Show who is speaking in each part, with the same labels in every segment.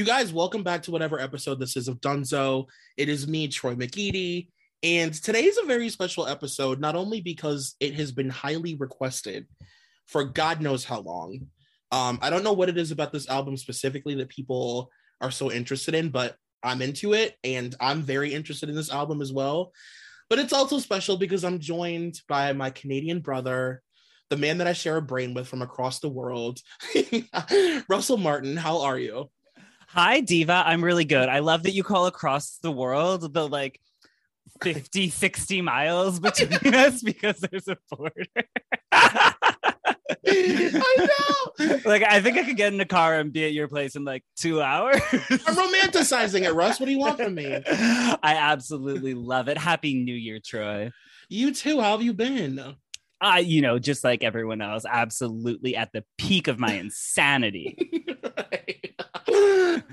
Speaker 1: You guys, welcome back to whatever episode this is of Dunzo. It is me, Troy McEady, and today is a very special episode, not only because it has been highly requested for God knows how long. Um, I don't know what it is about this album specifically that people are so interested in, but I'm into it, and I'm very interested in this album as well. But it's also special because I'm joined by my Canadian brother, the man that I share a brain with from across the world, Russell Martin. How are you?
Speaker 2: Hi, Diva. I'm really good. I love that you call across the world the like 50, 60 miles between us because there's a border.
Speaker 1: I know.
Speaker 2: Like, I think I could get in a car and be at your place in like two hours.
Speaker 1: I'm romanticizing it, Russ. What do you want from me?
Speaker 2: I absolutely love it. Happy New Year, Troy.
Speaker 1: You too. How have you been?
Speaker 2: I, you know, just like everyone else, absolutely at the peak of my insanity.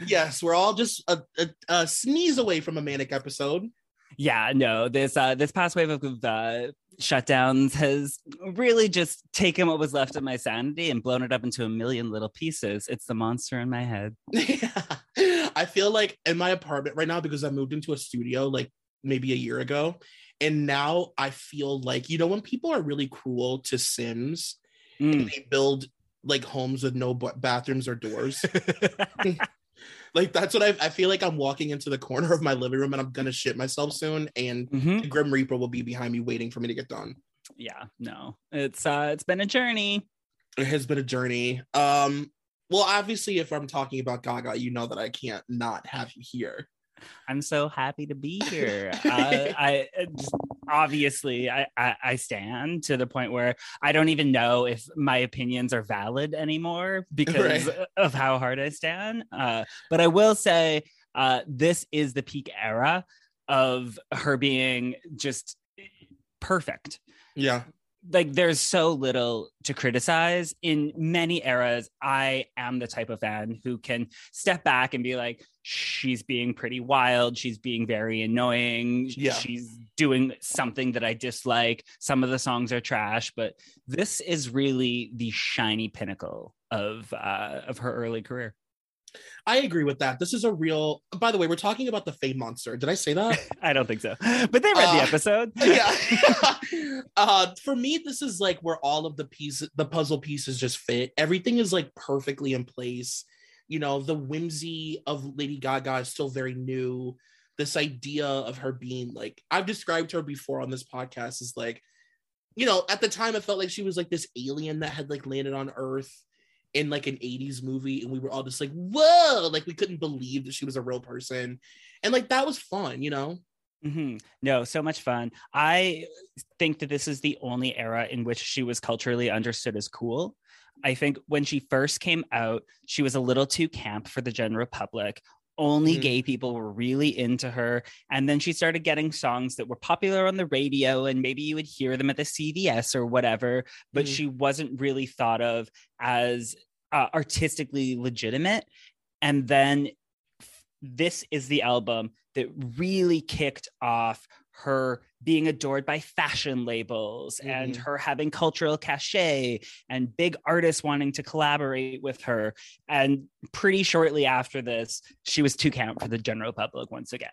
Speaker 1: Yes, we're all just a, a, a, sneeze away from a manic episode.
Speaker 2: Yeah, no, this uh, this past wave of uh, shutdowns has really just taken what was left of my sanity and blown it up into a million little pieces. It's the monster in my head.
Speaker 1: Yeah. I feel like in my apartment right now because I moved into a studio like maybe a year ago, and now I feel like you know when people are really cruel to Sims mm. and they build like homes with no bathrooms or doors. like that's what I, I feel like I'm walking into the corner of my living room and I'm gonna shit myself soon, and mm-hmm. the Grim Reaper will be behind me waiting for me to get done.
Speaker 2: Yeah, no, it's uh, it's been a journey.
Speaker 1: It has been a journey. Um, well, obviously, if I'm talking about Gaga, you know that I can't not have you here.
Speaker 2: I'm so happy to be here. uh, I obviously I, I, I stand to the point where I don't even know if my opinions are valid anymore because right. of how hard I stand. Uh, but I will say uh, this is the peak era of her being just perfect.
Speaker 1: Yeah
Speaker 2: like there's so little to criticize. In many eras i am the type of fan who can step back and be like she's being pretty wild. She's being very annoying. Yeah. she's doing something that i dislike. Some of the songs are trash. But this is really the shiny pinnacle of uh, of her early career
Speaker 1: I agree with that. This is a real. By the way, we're talking about the Fame Monster. Did I say that?
Speaker 2: I don't think so, but they read uh, the episode.
Speaker 1: yeah. uh, for me, this is like where all of the pieces, the puzzle pieces, just fit. Everything is like perfectly in place. You know, the whimsy of Lady Gaga is still very new. This idea of her being like, I've described her before on this podcast is like, you know, at the time it felt like she was like this alien that had like landed on Earth in like an 80s movie and we were all just like whoa like we couldn't believe that she was a real person and like that was fun you know
Speaker 2: mm-hmm. no so much fun i think that this is the only era in which she was culturally understood as cool i think when she first came out she was a little too camp for the general public only mm-hmm. gay people were really into her. And then she started getting songs that were popular on the radio, and maybe you would hear them at the CVS or whatever, but mm-hmm. she wasn't really thought of as uh, artistically legitimate. And then this is the album that really kicked off her being adored by fashion labels mm-hmm. and her having cultural cachet and big artists wanting to collaborate with her. And pretty shortly after this, she was two count for the general public once again.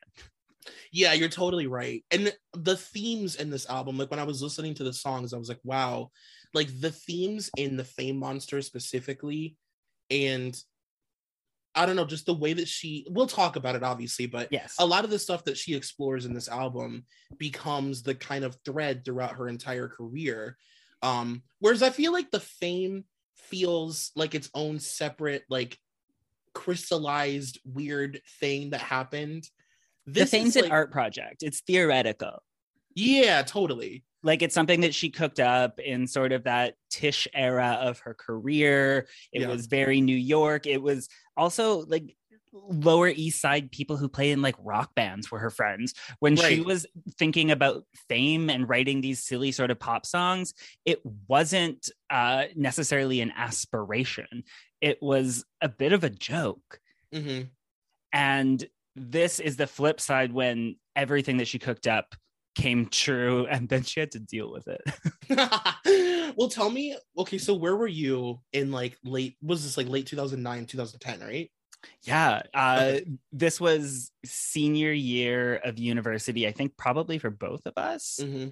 Speaker 1: Yeah, you're totally right. And the themes in this album, like when I was listening to the songs, I was like, wow, like the themes in the Fame Monster specifically, and I don't know, just the way that she we'll talk about it obviously, but
Speaker 2: yes,
Speaker 1: a lot of the stuff that she explores in this album becomes the kind of thread throughout her entire career. Um, whereas I feel like the fame feels like its own separate, like crystallized weird thing that happened.
Speaker 2: This the fame's like, an art project. It's theoretical.
Speaker 1: Yeah, totally
Speaker 2: like it's something that she cooked up in sort of that Tisch era of her career. It yeah. was very New York. It was also like lower east side people who play in like rock bands were her friends when right. she was thinking about fame and writing these silly sort of pop songs it wasn't uh, necessarily an aspiration it was a bit of a joke
Speaker 1: mm-hmm.
Speaker 2: and this is the flip side when everything that she cooked up came true and then she had to deal with
Speaker 1: it. well, tell me, okay, so where were you in like late was this like late 2009, 2010, right?
Speaker 2: Yeah, uh, okay. this was senior year of university. I think probably for both of us.
Speaker 1: Mm-hmm.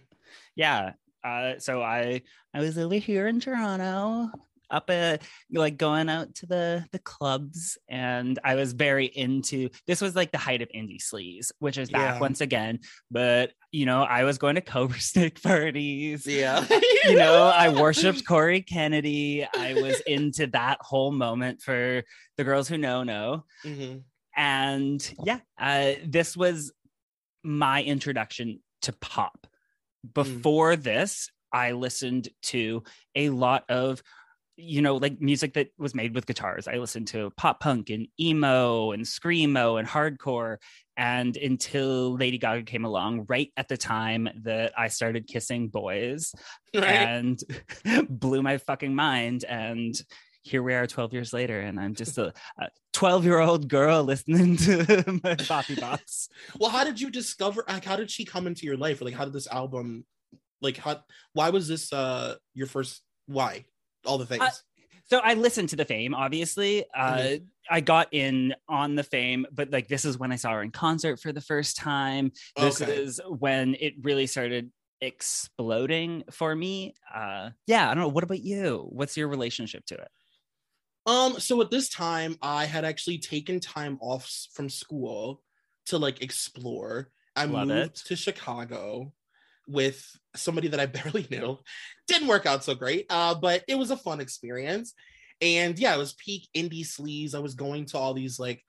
Speaker 2: Yeah. Uh, so I I was over here in Toronto up at like going out to the the clubs and I was very into this was like the height of indie sleaze, which is back yeah. once again. But you know, I was going to Cobrasnake parties.
Speaker 1: Yeah.
Speaker 2: you know, I worshipped Cory Kennedy. I was into that whole moment for the girls who know know.
Speaker 1: Mm-hmm.
Speaker 2: And yeah, uh, this was my introduction to pop. Mm. Before mm. this, I listened to a lot of you know, like music that was made with guitars. I listened to pop punk and emo and screamo and hardcore. And until Lady Gaga came along, right at the time that I started kissing boys right. and blew my fucking mind. And here we are 12 years later, and I'm just a 12 year old girl listening to my Boppy Bops.
Speaker 1: Well, how did you discover, like, how did she come into your life? or Like, how did this album, like, how, why was this uh your first, why? All the things. Uh,
Speaker 2: so I listened to the Fame, obviously. Uh, mm-hmm. I got in on the Fame, but like this is when I saw her in concert for the first time. This okay. is when it really started exploding for me. Uh, yeah, I don't know. What about you? What's your relationship to it?
Speaker 1: Um, so at this time, I had actually taken time off from school to like explore. I Love moved it. to Chicago with somebody that I barely knew. Didn't work out so great, uh, but it was a fun experience. And yeah, it was peak indie sleaze. I was going to all these like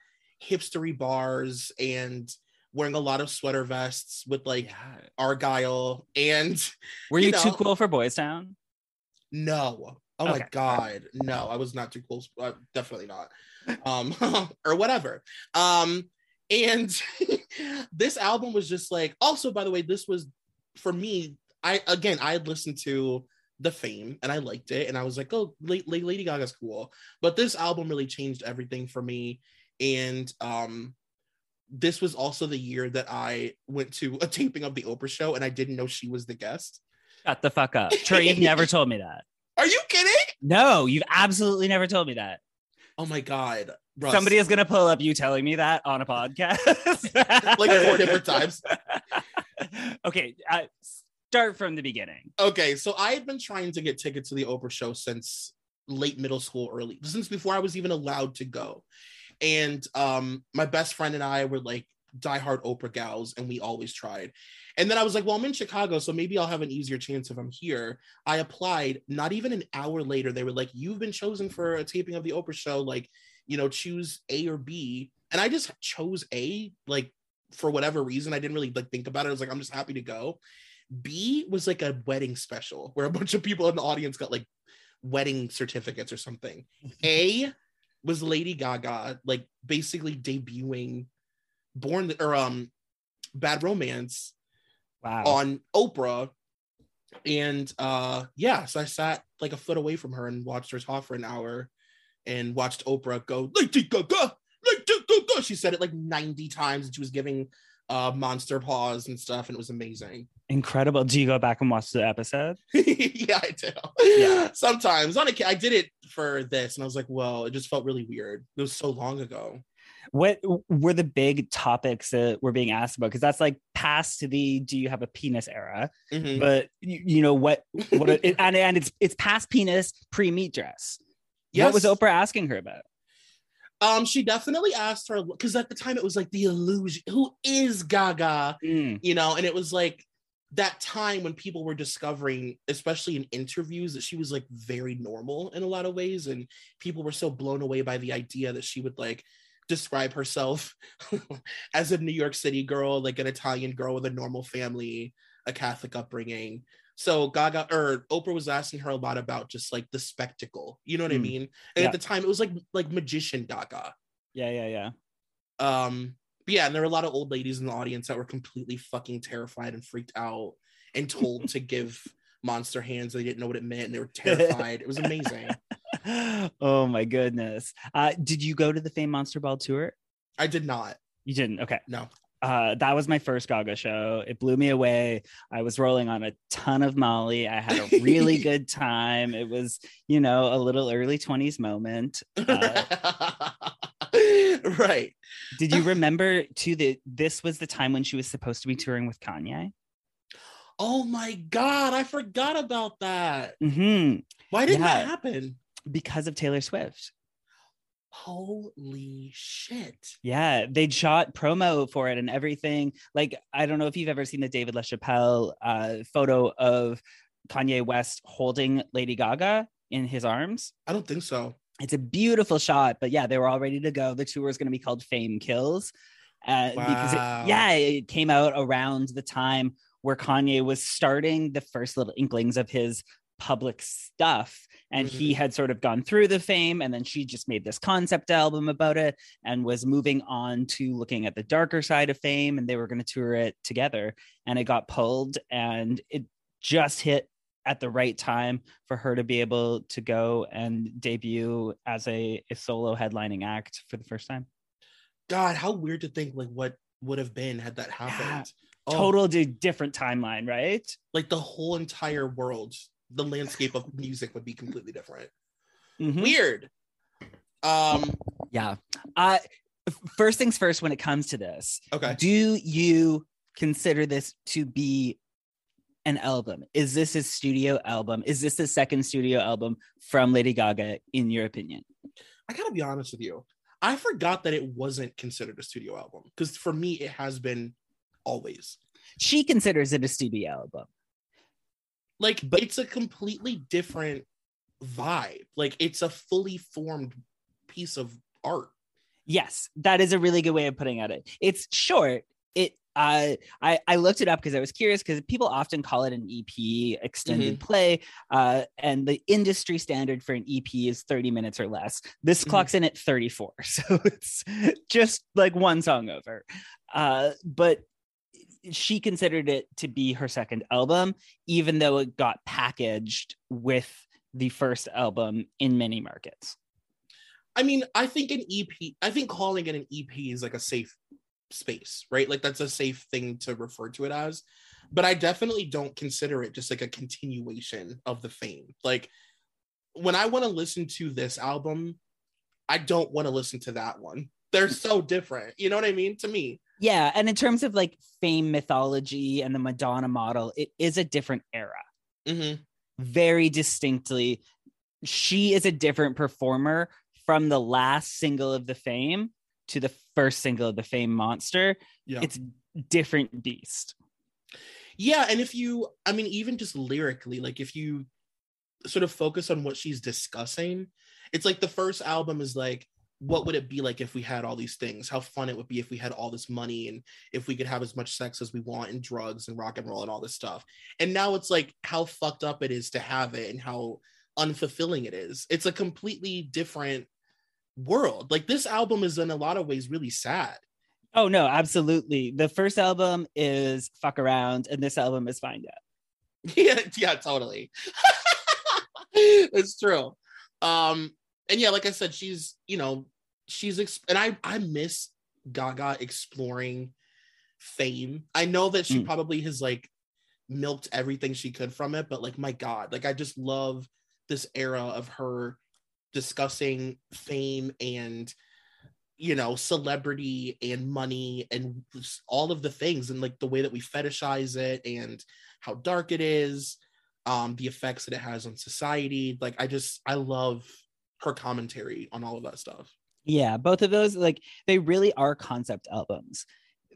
Speaker 1: hipstery bars and wearing a lot of sweater vests with like yeah. Argyle. And
Speaker 2: were you, you know, too cool for Boys Town?
Speaker 1: No. Oh okay. my god, no! I was not too cool. Uh, definitely not. Um, or whatever. Um, and this album was just like. Also, by the way, this was for me, I again I had listened to the fame and I liked it and I was like, oh, Lady Gaga's cool. But this album really changed everything for me. And um this was also the year that I went to a taping of the Oprah show and I didn't know she was the guest.
Speaker 2: Shut the fuck up. Troy, you've never told me that.
Speaker 1: Are you kidding?
Speaker 2: No, you've absolutely never told me that.
Speaker 1: Oh my god.
Speaker 2: Russ. Somebody is gonna pull up you telling me that on a podcast.
Speaker 1: like four different times.
Speaker 2: Okay, uh, start from the beginning.
Speaker 1: Okay, so I had been trying to get tickets to the Oprah show since late middle school, early since before I was even allowed to go. And um, my best friend and I were like diehard Oprah gals, and we always tried. And then I was like, well, I'm in Chicago, so maybe I'll have an easier chance if I'm here. I applied. Not even an hour later, they were like, you've been chosen for a taping of the Oprah show. Like, you know, choose A or B. And I just chose A, like for whatever reason, I didn't really like think about it. I was like, I'm just happy to go. B was like a wedding special where a bunch of people in the audience got like wedding certificates or something. a was Lady Gaga, like basically debuting Born or um Bad Romance
Speaker 2: wow.
Speaker 1: on Oprah. And uh yeah, so I sat like a foot away from her and watched her talk for an hour and watched Oprah go, Lady Gaga, Lady go, go. She said it like 90 times and she was giving uh monster paws and stuff, and it was amazing.
Speaker 2: Incredible. Do you go back and watch the episode?
Speaker 1: yeah, I do.
Speaker 2: Yeah.
Speaker 1: Sometimes on a I did it for this and I was like, well, it just felt really weird. It was so long ago.
Speaker 2: What were the big topics that were being asked about? Because that's like past the do you have a penis era,
Speaker 1: Mhm.
Speaker 2: but you, you know what? What it, and and it's it's past penis pre meat dress. What was Oprah asking her about?
Speaker 1: Um, she definitely asked her because at the time it was like the illusion. Who is Gaga?
Speaker 2: Mm,
Speaker 1: You know, and it was like that time when people were discovering, especially in interviews, that she was like very normal in a lot of ways, and people were so blown away by the idea that she would like describe herself as a New York City girl, like an Italian girl with a normal family, a Catholic upbringing. So Gaga or Oprah was asking her a lot about just like the spectacle, you know what I
Speaker 2: Mm.
Speaker 1: mean? And
Speaker 2: Yeah.
Speaker 1: at the time, it was like like magician Gaga.
Speaker 2: yeah, yeah, yeah.
Speaker 1: Um, but yeah, and there were a lot of old ladies in the audience that were completely fucking terrified and freaked out and told to give monster hands. They didn't know what it meant and they were terrified. it was amazing.
Speaker 2: oh my goodness. Uh, did you go to the Fame Monster Ball tour?
Speaker 1: I did not.
Speaker 2: You didn't. Okay.
Speaker 1: No.
Speaker 2: Uh, that was my first Gaga show. It blew me away. I was rolling on a ton of Molly. I had a really good time. It was, you know, a little early 20s moment. Uh,
Speaker 1: right.
Speaker 2: did you remember too that this was the time when she was supposed to be touring with Kanye?
Speaker 1: Oh my god, I forgot about that.
Speaker 2: hmm
Speaker 1: Why did that
Speaker 2: Yeah.
Speaker 1: happen?
Speaker 2: Because of Taylor Swift.
Speaker 1: Holy shit.
Speaker 2: Yeah, they'd shot promo for it and everything. Like, I don't know if you've ever seen the David LaChapelle uh, photo of Kanye West holding Lady Gaga in his arms.
Speaker 1: I don't think so.
Speaker 2: It's a beautiful shot, but yeah, they were all ready to go. The tour is going to be called Fame Kills. Uh, Because, it, yeah, it came out around the time where Kanye was starting the first little inklings of his public stuff. And he mm-hmm. had sort of gone through the fame, and then she just made this concept album about it and was moving on to looking at the darker side of fame. And they were going to tour it together. And it got pulled, and it just hit at the right time for her to be able to go and debut as a, a solo headlining act for the first time.
Speaker 1: God, how weird to think like what would have been had that happened. Oh,
Speaker 2: Total different timeline, right?
Speaker 1: like the whole entire world, the landscape of music would be completely different.
Speaker 2: Mhm.
Speaker 1: Weird. Um,
Speaker 2: Yeah. Uh, first things first, when it comes to this,
Speaker 1: okay.
Speaker 2: do you consider this to be an album? Is this a studio album? Is this the second studio album from Lady Gaga, in your opinion?
Speaker 1: I gotta be honest with you. I forgot that it wasn't considered a studio album because for me it has been always.
Speaker 2: She considers it a studio album.
Speaker 1: Like
Speaker 2: But-
Speaker 1: it's a completely different vibe. Like it's a fully formed piece of art.
Speaker 2: Yes, that is a really good way of putting it. It's short. It uh, I I looked it up because I was curious because people often call it an EP extended play, uh, and the industry standard for an EP is 30 minutes or less. This
Speaker 1: Mhm.
Speaker 2: clocks in at 34, so it's just like one song over. Uh, but she considered it to be her second album, even though it got packaged with the first album in many markets.
Speaker 1: I mean, I think an EP, I think calling it an EP is like a safe space, right? Like that's a safe thing to refer to it as. But I definitely don't consider it just like a continuation of the fame. Like when I want to listen to this album, I don't want to listen to that one. They're so different. You know what I mean? To me.
Speaker 2: Yeah, and in terms of like fame mythology and the Madonna model, it is a different era.
Speaker 1: Mhm.
Speaker 2: Very distinctly, she is a different performer from the last single of the Fame to the first single of the Fame Monster.
Speaker 1: Yeah.
Speaker 2: It's different beast.
Speaker 1: Yeah, and if you, I mean, even just lyrically, like if you sort of focus on what she's discussing, it's like the first album is like, what would it be like if we had all these things? How fun it would be if we had all this money and if we could have as much sex as we want and drugs and rock and roll and all this stuff. And now it's like how fucked up it is to have it and how unfulfilling it is. It's a completely different world. Like this album is in a lot of ways really sad.
Speaker 2: Oh no, absolutely. The first album is Fuck Around, and this album is Find Out.
Speaker 1: yeah, yeah, totally. it's true. Um, and yeah, like I said, she's you know she's ex- and I I miss Gaga exploring fame. I know that she
Speaker 2: Mm.
Speaker 1: probably has like milked everything she could from it, but like my god, like I just love this era of her discussing fame and you know celebrity and money and all of the things and like the way that we fetishize it and how dark it is um the effects that it has on society like i just i love her commentary on all of that stuff
Speaker 2: Yeah, both of those like they really are concept albums.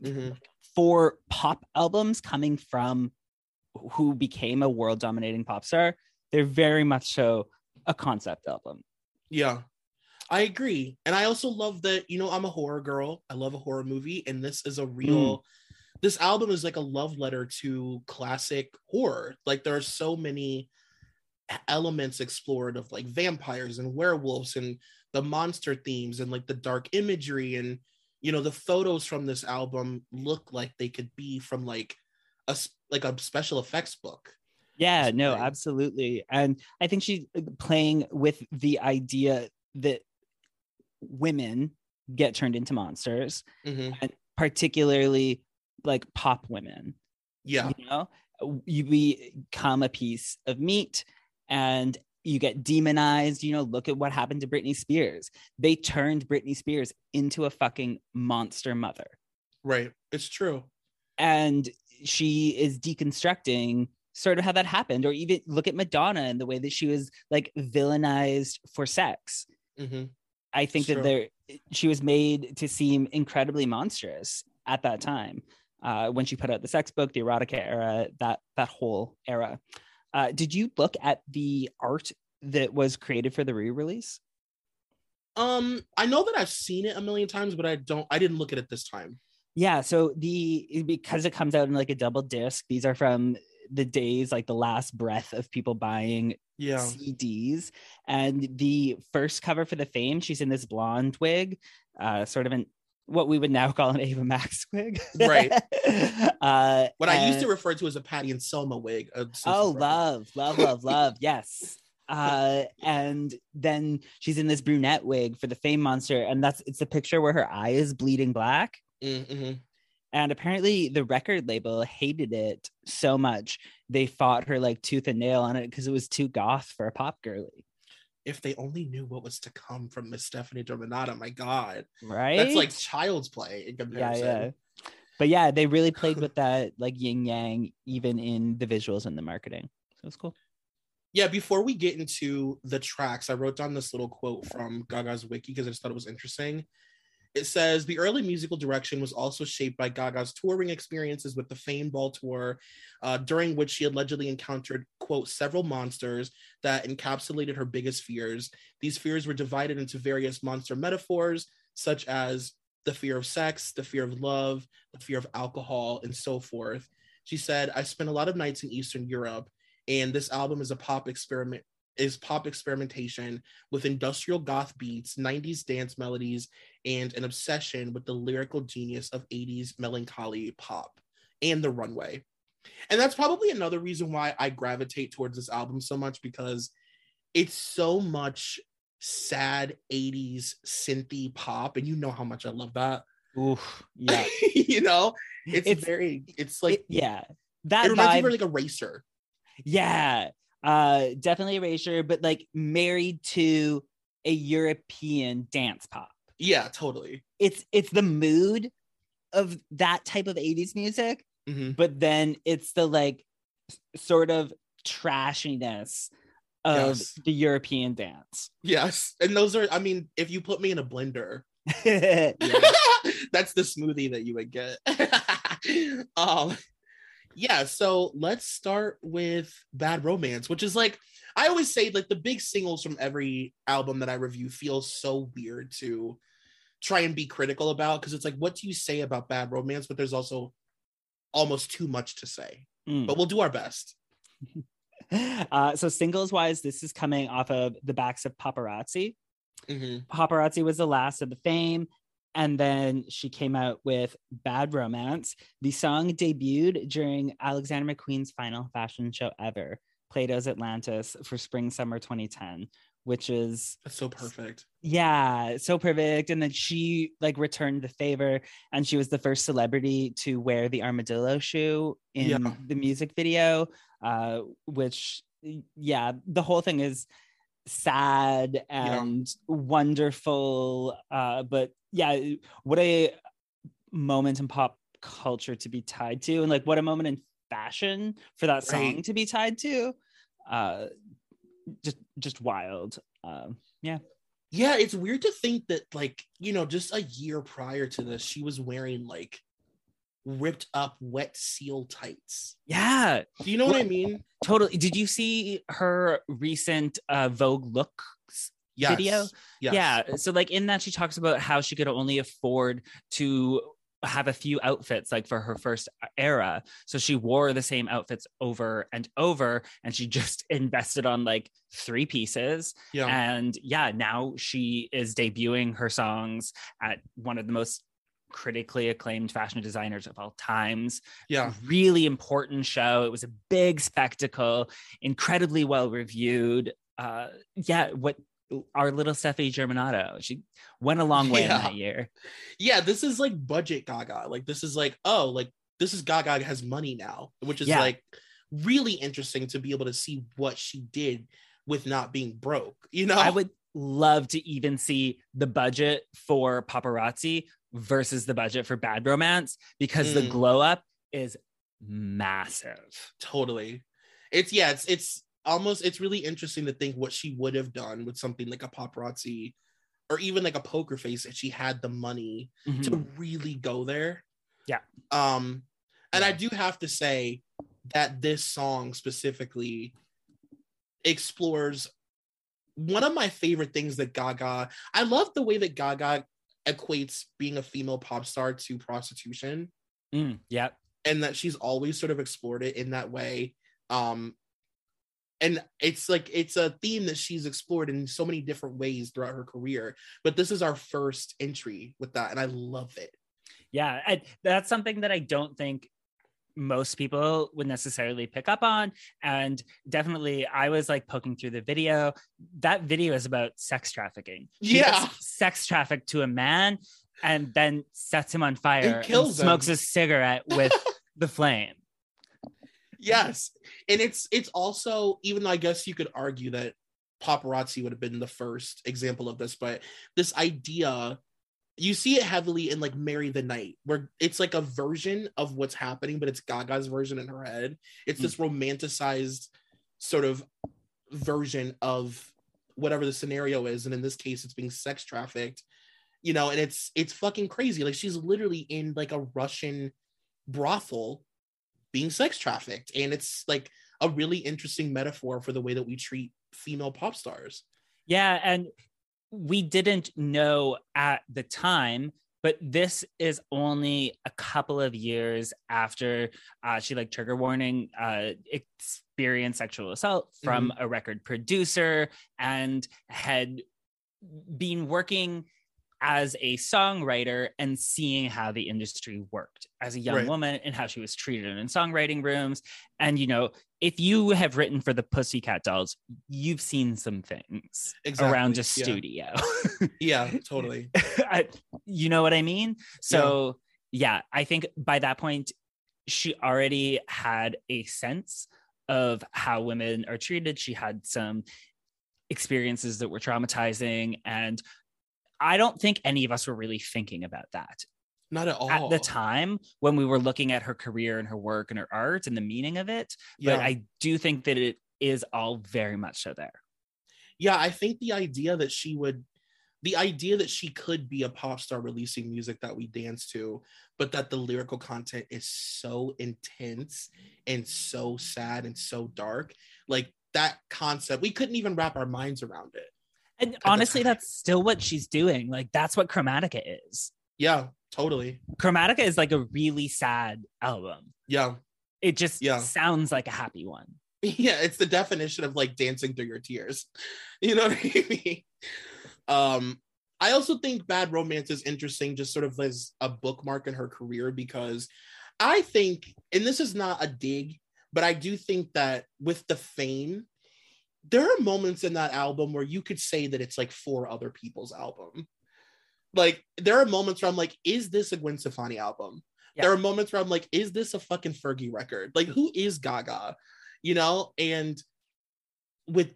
Speaker 1: Mhm.
Speaker 2: For pop albums coming from who became a world dominating pop star, they're very much so a concept album.
Speaker 1: Yeah, I agree. And I also love that, you know, I'm a horror girl. I love a horror movie. And this is a real, this album is like a love letter to classic horror. Like there are so many elements explored of like vampires and werewolves and the monster themes and like the dark imagery. And, you know, the photos from this album look like they could be from like a, like a special effects book.
Speaker 2: Yeah, no, absolutely. And I think she's uh, playing with the idea that women get turned into monsters,
Speaker 1: Mhm.
Speaker 2: and particularly like pop women.
Speaker 1: Yeah.
Speaker 2: You know, you become a piece of meat and you get demonized. You know, look at what happened to Britney Spears. They turned Britney Spears into a fucking monster mother.
Speaker 1: Right. It's true.
Speaker 2: and she is deconstructing sort of how that happened or even look at madonna and the way that she was like villainized for sex
Speaker 1: hmm
Speaker 2: i think
Speaker 1: Sure.
Speaker 2: that there she was made to seem incredibly monstrous at that time uh, when she put out the sex book the erotica era that that whole era uh, did you look at the art that was created for the re-release
Speaker 1: Um, I know that I've seen it a million times, but I don't. I didn't look at it this time.
Speaker 2: Yeah, so the because it comes out in like a double disc, these are from the days like the last breath of people buying
Speaker 1: Yeah.
Speaker 2: CDs. And the first cover for the fame, she's in this blonde wig, uh, sort of an what we would now call an Ava Max wig.
Speaker 1: Right.
Speaker 2: uh,
Speaker 1: What I used to refer to as a Patty and Selma wig. uh,
Speaker 2: Oh, love, love, love, love. Yes. Uh, and then she's in this brunette wig for the fame monster, and that's it's the picture where her eye is bleeding black.
Speaker 1: Mm, mhm.
Speaker 2: And apparently, the record label hated it so much they fought her like tooth and nail on it because it was too goth for a pop girly,
Speaker 1: If they only knew what was to come from Miss Stefani Germanotta, my God,
Speaker 2: right?
Speaker 1: that's like child's play in
Speaker 2: yeah,
Speaker 1: comparison.
Speaker 2: yeah. But yeah, they really played with that like yin yang, even in the visuals and the marketing. So it's cool.
Speaker 1: Yeah, before we get into the tracks, I wrote down this little quote from Gaga's wiki because I just thought it was interesting. It says the early musical direction was also shaped by Gaga's touring experiences with the Fame Ball Tour, uh, during which she allegedly encountered, quote, several monsters that encapsulated her biggest fears. These fears were divided into various monster metaphors, such as the fear of sex, the fear of love, the fear of alcohol, and so forth. She said, I spent a lot of nights in Eastern Europe and this album is a pop experiment is pop experimentation with industrial goth beats 90s dance melodies and an obsession with the lyrical genius of 80s melancholy pop and the runway and that's probably another reason why i gravitate towards this album so much because it's so much sad 80s synthy pop and you know how much i love that
Speaker 2: Oof. Yeah.
Speaker 1: you know it's,
Speaker 2: It's-
Speaker 1: very it's like
Speaker 2: It- yeah. That
Speaker 1: it reminds me
Speaker 2: vibe,
Speaker 1: of like Erasure
Speaker 2: yeah. Uh definitely erasure, but like married to a European dance pop.
Speaker 1: yeah totally
Speaker 2: It's it's the mood of that type of 80s music,
Speaker 1: Mhm.
Speaker 2: but then it's the like sort of trashiness of
Speaker 1: Yes.
Speaker 2: the European dance.
Speaker 1: Yes. And those are, I mean, if you put me in a blender,
Speaker 2: yeah.
Speaker 1: that's the smoothie that you would get. um, yeah. So let's start with Bad Romance, which is like, I always say, like, the big singles from every album that I review feel so weird to try and be critical about because it's like, what do you say about Bad Romance? But there's also almost too much to say,
Speaker 2: Mm.
Speaker 1: but we'll do our best.
Speaker 2: Uh, so singles wise, this is coming off of the backs of paparazzi.
Speaker 1: Mhm.
Speaker 2: Paparazzi was the last of the fame. And then she came out with Bad Romance. The song debuted during Alexander McQueen's final fashion show ever, Plato's Atlantis, for spring summer 2010, which is
Speaker 1: That's so perfect.
Speaker 2: yeah, so perfect. And then she like returned the favor, and she was the first celebrity to wear the armadillo shoe in
Speaker 1: Yeah.
Speaker 2: the music video. Uh, which yeah, the whole thing is sad
Speaker 1: Yeah.
Speaker 2: and wonderful. Uh, but yeah, what a moment in pop culture to be tied to, and like what a moment in fashion for that song
Speaker 1: Right.
Speaker 2: to be tied to. Uh, just just wild. Um, yeah.
Speaker 1: Yeah, it's weird to think that, like, you know, just a year prior to this, she was wearing like ripped up wet seal tights.
Speaker 2: Yeah,
Speaker 1: Do you know what I mean?
Speaker 2: totally. Did you see her recent uh, Vogue looks
Speaker 1: Yes.
Speaker 2: video?
Speaker 1: Yes.
Speaker 2: Yeah. So, like, in that, she talks about how she could only afford to have a few outfits like for her first era so she wore the same outfits over and over and she just invested on like three pieces
Speaker 1: Yeah.
Speaker 2: and yeah now she is debuting her songs at one of the most critically acclaimed fashion designers of all times
Speaker 1: yeah.
Speaker 2: really important show. It was a big spectacle, incredibly well reviewed. Uh, yeah, what our little Steffi Germanotta, she went a long way
Speaker 1: Yeah.
Speaker 2: in that year.
Speaker 1: Yeah. This is like budget Gaga. Like, this is like, oh, like, this is Gaga has money now, which is
Speaker 2: Yeah.
Speaker 1: like really interesting to be able to see what she did with not being broke. You know?
Speaker 2: I would love to even see the budget for paparazzi versus the budget for bad romance because the
Speaker 1: Mm.
Speaker 2: glow up is massive.
Speaker 1: totally it's yeah it's it's almost it's really interesting to think what she would have done with something like a paparazzi or even like a poker face if she had the money to
Speaker 2: Mhm.
Speaker 1: really go there
Speaker 2: Yeah.
Speaker 1: um and i do have to say that this song specifically explores one of my favorite things that gaga i love the way that gaga equates being a female pop star to prostitution
Speaker 2: Mm, yeah.
Speaker 1: and that she's always sort of explored it in that way um and it's like it's a theme that she's explored in so many different ways throughout her career but this is our first entry with that and i love it
Speaker 2: Yeah, and that's something that I don't think most people would necessarily pick up on. And definitely, I was like poking through the video. That video is about sex trafficking. She
Speaker 1: Yeah.
Speaker 2: sex trafficked to a man and then sets him on fire and,
Speaker 1: kills him.
Speaker 2: smokes a cigarette with the flame.
Speaker 1: Yes. And it's it's also even though i guess you could argue that paparazzi would have been the first example of this but this idea you see it heavily in like Marry the Night where it's like a version of what's happening but it's gaga's version in her head. It's
Speaker 2: Mm.
Speaker 1: this romanticized sort of version of whatever the scenario is. And in this case it's being sex trafficked you know and it's it's fucking crazy. Like she's literally in like a russian brothel being sex trafficked. And it's like a really interesting metaphor for the way that we treat female pop stars.
Speaker 2: Yeah, and we didn't know at the time, but this is only a couple of years after uh, she like trigger warning uh, experienced sexual assault from a record producer and had been working as a songwriter and seeing how the industry worked as a young
Speaker 1: Right.
Speaker 2: woman and how she was treated in songwriting rooms. And you know if you have written for the pussycat dolls you've seen some things
Speaker 1: Exactly,
Speaker 2: around a studio.
Speaker 1: Yeah totally.
Speaker 2: I- you know what i mean? So yeah i think by that point she already had a sense of how women are treated. She had some experiences that were traumatizing and i don't think any of us were really thinking about that.
Speaker 1: Not at all
Speaker 2: at the time when we were looking at her career and her work and her art and the meaning of it
Speaker 1: yeah.
Speaker 2: But i do think that it is all very much so there.
Speaker 1: Yeah i think the idea that she would the idea that she could be a pop star releasing music that we dance to but that the lyrical content is so intense and so sad and so dark like that concept we couldn't even wrap our minds around it
Speaker 2: and honestly that's still what she's doing. Like that's what chromatica is.
Speaker 1: Yeah totally.
Speaker 2: Chromatica is like a really sad album.
Speaker 1: Yeah.
Speaker 2: It just
Speaker 1: Yeah.
Speaker 2: sounds like a happy one.
Speaker 1: Yeah it's the definition of like dancing through your tears. You know what i mean? Um i also think bad romance is interesting just sort of as a bookmark in her career because i think and this is not a dig but i do think that with the fame there are moments in that album where you could say that it's like four other people's album. Like there are moments where I'm like, is this a Gwen Stefani album?
Speaker 2: Yeah.
Speaker 1: There are moments where I'm like, is this a fucking Fergie record? Like, who is Gaga? You know, and with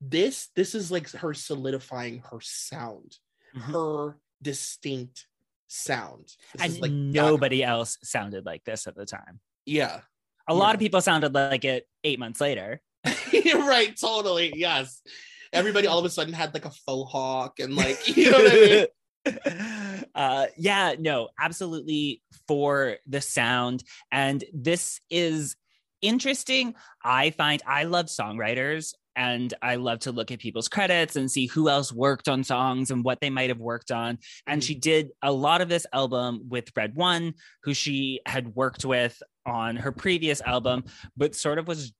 Speaker 1: this, this is like her solidifying her sound,
Speaker 2: Mhm.
Speaker 1: her distinct sound. This
Speaker 2: and
Speaker 1: is like Gaga.
Speaker 2: nobody else sounded like this at the time.
Speaker 1: Yeah.
Speaker 2: A lot of people sounded like it eight months later.
Speaker 1: You're right, totally. Yes. Everybody all of a sudden had like a faux hawk and like, you know what I mean?
Speaker 2: uh yeah no absolutely for the sound and this is interesting i find i love songwriters and i love to look at people's credits and see who else worked on songs and what they might have worked on and
Speaker 1: Mhm.
Speaker 2: she did a lot of this album with red one who she had worked with on her previous album but sort of was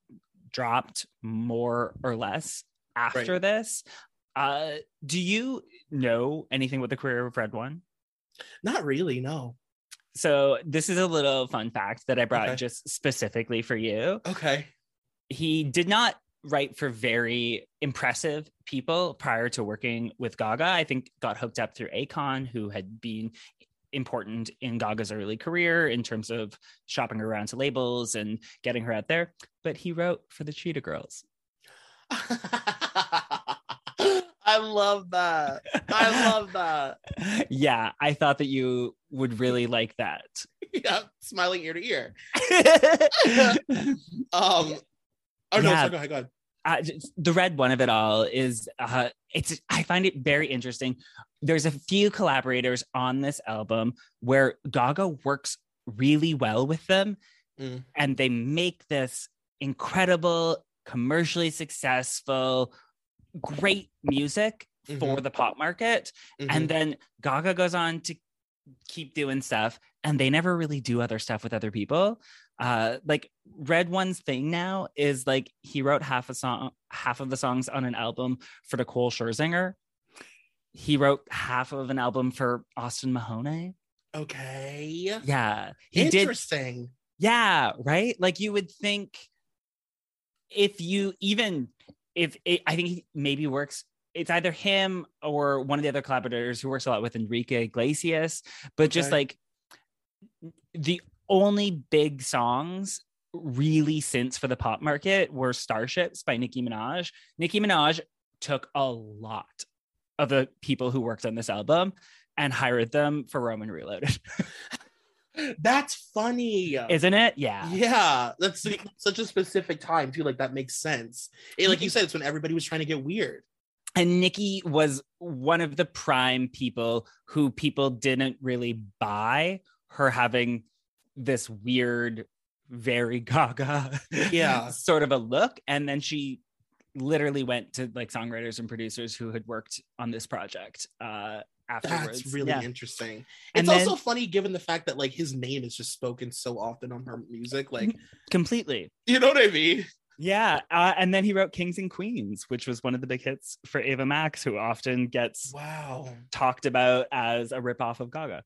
Speaker 2: dropped more or less after this uh do you know anything about the career of red one
Speaker 1: Not really, no.
Speaker 2: so this is a little fun fact that I brought
Speaker 1: Okay.
Speaker 2: just specifically for you.
Speaker 1: Okay.
Speaker 2: He did not write for very impressive people prior to working with Gaga. I think got hooked up through Akon, who had been important in Gaga's early career in terms of shopping her around to labels and getting her out there. But he wrote for the Cheetah Girls.
Speaker 1: I love that. I love that.
Speaker 2: yeah, I thought that you would really like that.
Speaker 1: Yeah, smiling ear to ear. Um Oh no,
Speaker 2: Yeah.
Speaker 1: sorry, go ahead, go ahead.
Speaker 2: Uh, the red one of it all is uh it's i find it very interesting there's a few collaborators on this album where gaga works really well with them
Speaker 1: Mm.
Speaker 2: and they make this incredible commercially successful great music for the pop market
Speaker 1: Mhm.
Speaker 2: and then gaga goes on to keep doing stuff and they never really do other stuff with other people uh like red one's thing now is like he wrote half a song half of the songs on an album for nicole scherzinger he wrote half of an album for austin mahone
Speaker 1: okay.
Speaker 2: yeah he did
Speaker 1: Interesting.
Speaker 2: yeah, right? Like you would think if you even if it, I think he maybe works it's either him or one of the other collaborators who works a lot with Enrique Iglesias, but just like the only big songs really since for the pop market were Starships by Nicki Minaj. Nicki Minaj took a lot of the people who worked on this album and hired them for Roman Reloaded.
Speaker 1: That's funny.
Speaker 2: Isn't it? Yeah.
Speaker 1: yeah, that's like such a specific time too. Like that makes sense. It, like you said, it's when everybody was trying to get weird.
Speaker 2: and Nicki was one of the prime people who people didn't really buy her having this weird, very gaga
Speaker 1: Yeah.
Speaker 2: sort of a look. And then she literally went to like songwriters and producers who had worked on this project uh afterwards.
Speaker 1: That's really
Speaker 2: Yeah.
Speaker 1: interesting.
Speaker 2: And
Speaker 1: It's
Speaker 2: then-
Speaker 1: also funny given the fact that like his name is just spoken so often on her music. Like,
Speaker 2: completely.
Speaker 1: you know what I mean?
Speaker 2: Yeah. Uh, and then he wrote Kings and Queens, which was one of the big hits for Ava Max, who often gets
Speaker 1: Wow.
Speaker 2: talked about as a ripoff of Gaga.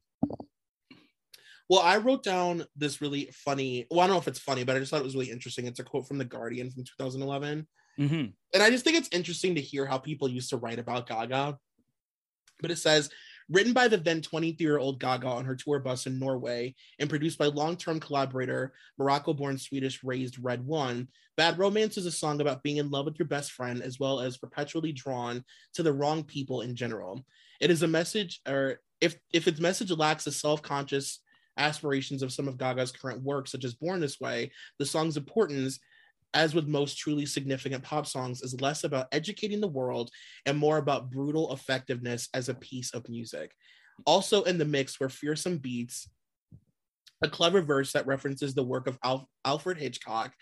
Speaker 1: Well, I wrote down this really funny. Well, I don't know if it's funny, but I just thought it was really interesting. It's a quote from The Guardian from 2011.
Speaker 2: Mhm.
Speaker 1: And I just think it's interesting to hear how people used to write about Gaga. But it says, written by the then 23 year old Gaga on her tour bus in Norway and produced by long term collaborator, Morocco born Swedish raised Red One, Bad Romance is a song about being in love with your best friend as well as perpetually drawn to the wrong people in general. It is a message, or if, if its message lacks a self conscious aspirations of some of Gaga's current work, such as Born This Way, the song's importance as with most truly significant pop songs, is less about educating the world and more about brutal effectiveness as a piece of music. Also in the mix were fearsome beats, a clever verse that references the work of Al- Alfred Hitchcock,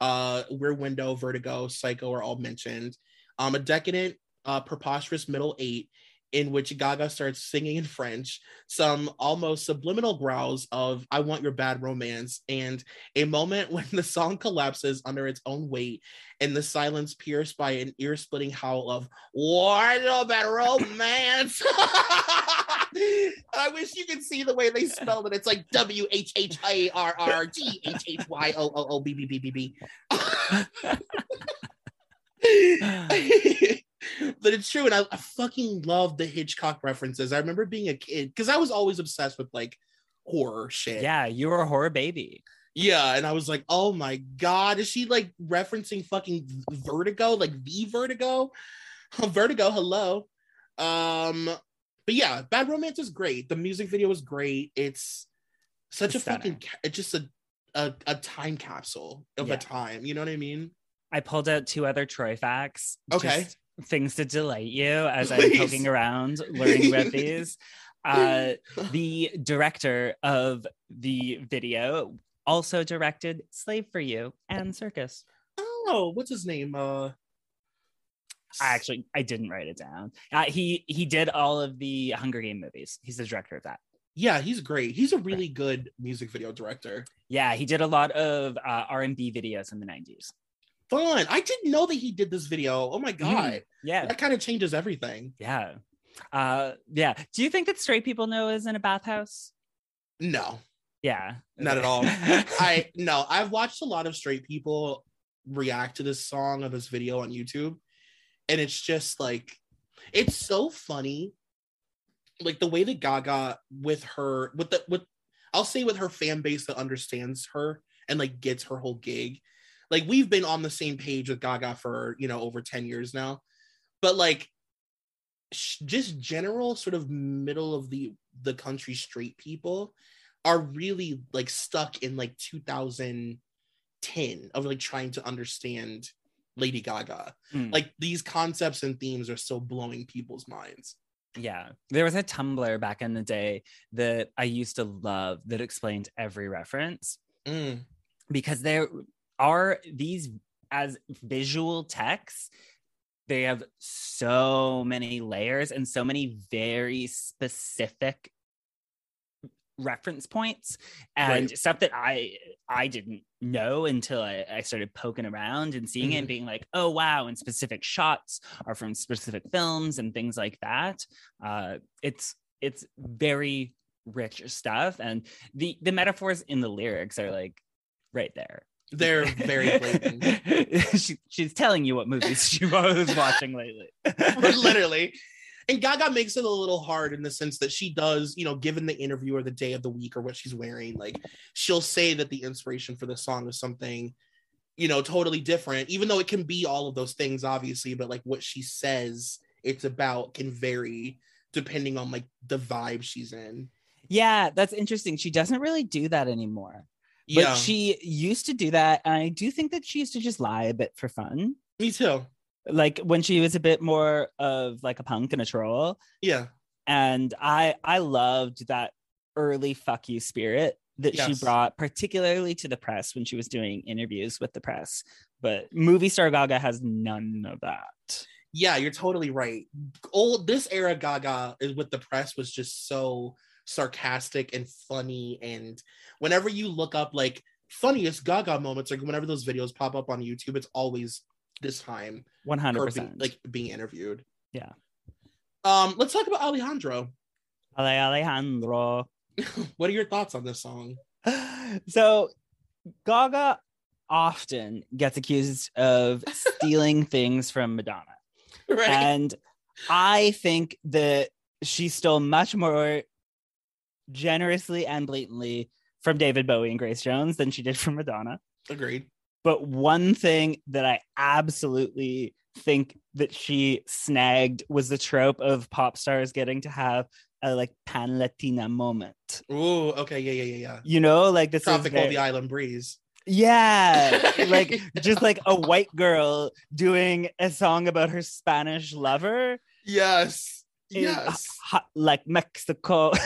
Speaker 1: uh, Rear Window, Vertigo, Psycho are all mentioned. Um, a decadent, uh, preposterous middle eight in which Gaga starts singing in French, some almost subliminal growls of "I want your bad romance," and a moment when the song collapses under its own weight, and the silence pierced by an ear-splitting howl of "What bad romance." I wish you could see the way they spelled it. It's like W H H A R R G H H Y O O O B B B B B. but it's true, and I, I fucking love the Hitchcock references. I remember being a kid because I was always obsessed with like horror shit.
Speaker 2: Yeah, you were a horror baby.
Speaker 1: Yeah, and I was like, oh my god, is she like referencing fucking Vertigo, like the Vertigo? Vertigo, hello. Um, but yeah, Bad Romance is great. The music video is great. It's such
Speaker 2: It's
Speaker 1: a fucking,
Speaker 2: stunning.
Speaker 1: ca- it's just a, a a time capsule of
Speaker 2: Yeah.
Speaker 1: a time. You know what I mean?
Speaker 2: I pulled out two other Troy facts.
Speaker 1: Okay.
Speaker 2: just things to delight you as I'm poking around, learning about these. Uh, the director of the video also directed Slave for You and Circus.
Speaker 1: Oh, what's his name? Uh,
Speaker 2: I actually I didn't write it down. Uh, he he did all of the Hunger Game movies. He's the director of that.
Speaker 1: yeah, he's great. He's a really good music video director.
Speaker 2: Yeah, he did a lot of uh, R&B videos in the 90s.
Speaker 1: Fun. I didn't know that he did this video. Oh my god,
Speaker 2: Yeah.
Speaker 1: that kind of changes everything.
Speaker 2: Yeah. Uh yeah. Do you think that straight people know is in a bathhouse?
Speaker 1: No,
Speaker 2: Yeah.
Speaker 1: Not at all.
Speaker 2: I
Speaker 1: I no, I've watched a lot of straight people react to this song of this video on YouTube, and it's just like it's so funny. Like the way that Gaga with her with the with I'll say with her fan base that understands her and like gets her whole gig. Like we've been on the same page with Gaga for, you know, over 10 years now. But like sh- just general sort of middle of the the country straight people are really like stuck in like 2010 of like trying to understand Lady Gaga.
Speaker 2: Mm.
Speaker 1: Like these concepts and themes are still blowing people's minds.
Speaker 2: Yeah. There was a Tumblr back in the day that I used to love that explained every reference
Speaker 1: Mm,
Speaker 2: because there are these as visual texts they have so many layers and so many very specific reference points and
Speaker 1: Right.
Speaker 2: stuff that i i didn't know until I, I started poking around and seeing it and being like oh wow and specific shots are from specific films and things like that. Uh it's it's very rich stuff and the the metaphors in the lyrics are like right there
Speaker 1: They're very blatant.
Speaker 2: she, she's telling you what movies she was watching lately
Speaker 1: literally. And Gaga makes it a little hard in the sense that she does, you know, given the interview or the day of the week or what she's wearing, like she'll say that the inspiration for the song is something, you know, totally different, even though it can be all of those things, obviously, but like what she says it's about can vary depending on like the vibe she's in.
Speaker 2: yeah that's interesting she doesn't really do that anymore
Speaker 1: Yeah,
Speaker 2: but she used to do that and i do think that she used to just lie a bit for fun.
Speaker 1: Me too.
Speaker 2: like when she was a bit more of like a punk and a troll.
Speaker 1: Yeah,
Speaker 2: and i i loved that early fuck you spirit that she brought particularly to the press when she was doing interviews with the press. But movie star gaga has none of that.
Speaker 1: Yeah, you're totally right. Old this era Gaga is with the press was just so sarcastic and funny. And whenever you look up like funniest Gaga moments, like whenever those videos pop up on YouTube, it's always this time
Speaker 2: 100%
Speaker 1: her being, like being interviewed.
Speaker 2: Yeah.
Speaker 1: Um, let's talk about Alejandro.
Speaker 2: Ale alejandro
Speaker 1: what are your thoughts on this song?
Speaker 2: so gaga often gets accused of stealing things from madonna
Speaker 1: Right.
Speaker 2: and I think that she stole much more generously and blatantly from David Bowie and Grace Jones than she did from Madonna.
Speaker 1: Agreed.
Speaker 2: But one thing that I absolutely think that she snagged was the trope of pop stars getting to have a like pan Latina moment.
Speaker 1: Ooh, okay, yeah, yeah, yeah, yeah.
Speaker 2: You know, like this is
Speaker 1: Tropical
Speaker 2: very-
Speaker 1: the island breeze.
Speaker 2: yeah, like just like a white girl doing a song about her Spanish lover.
Speaker 1: Yes.
Speaker 2: In
Speaker 1: Yes.
Speaker 2: hot, like Mexico.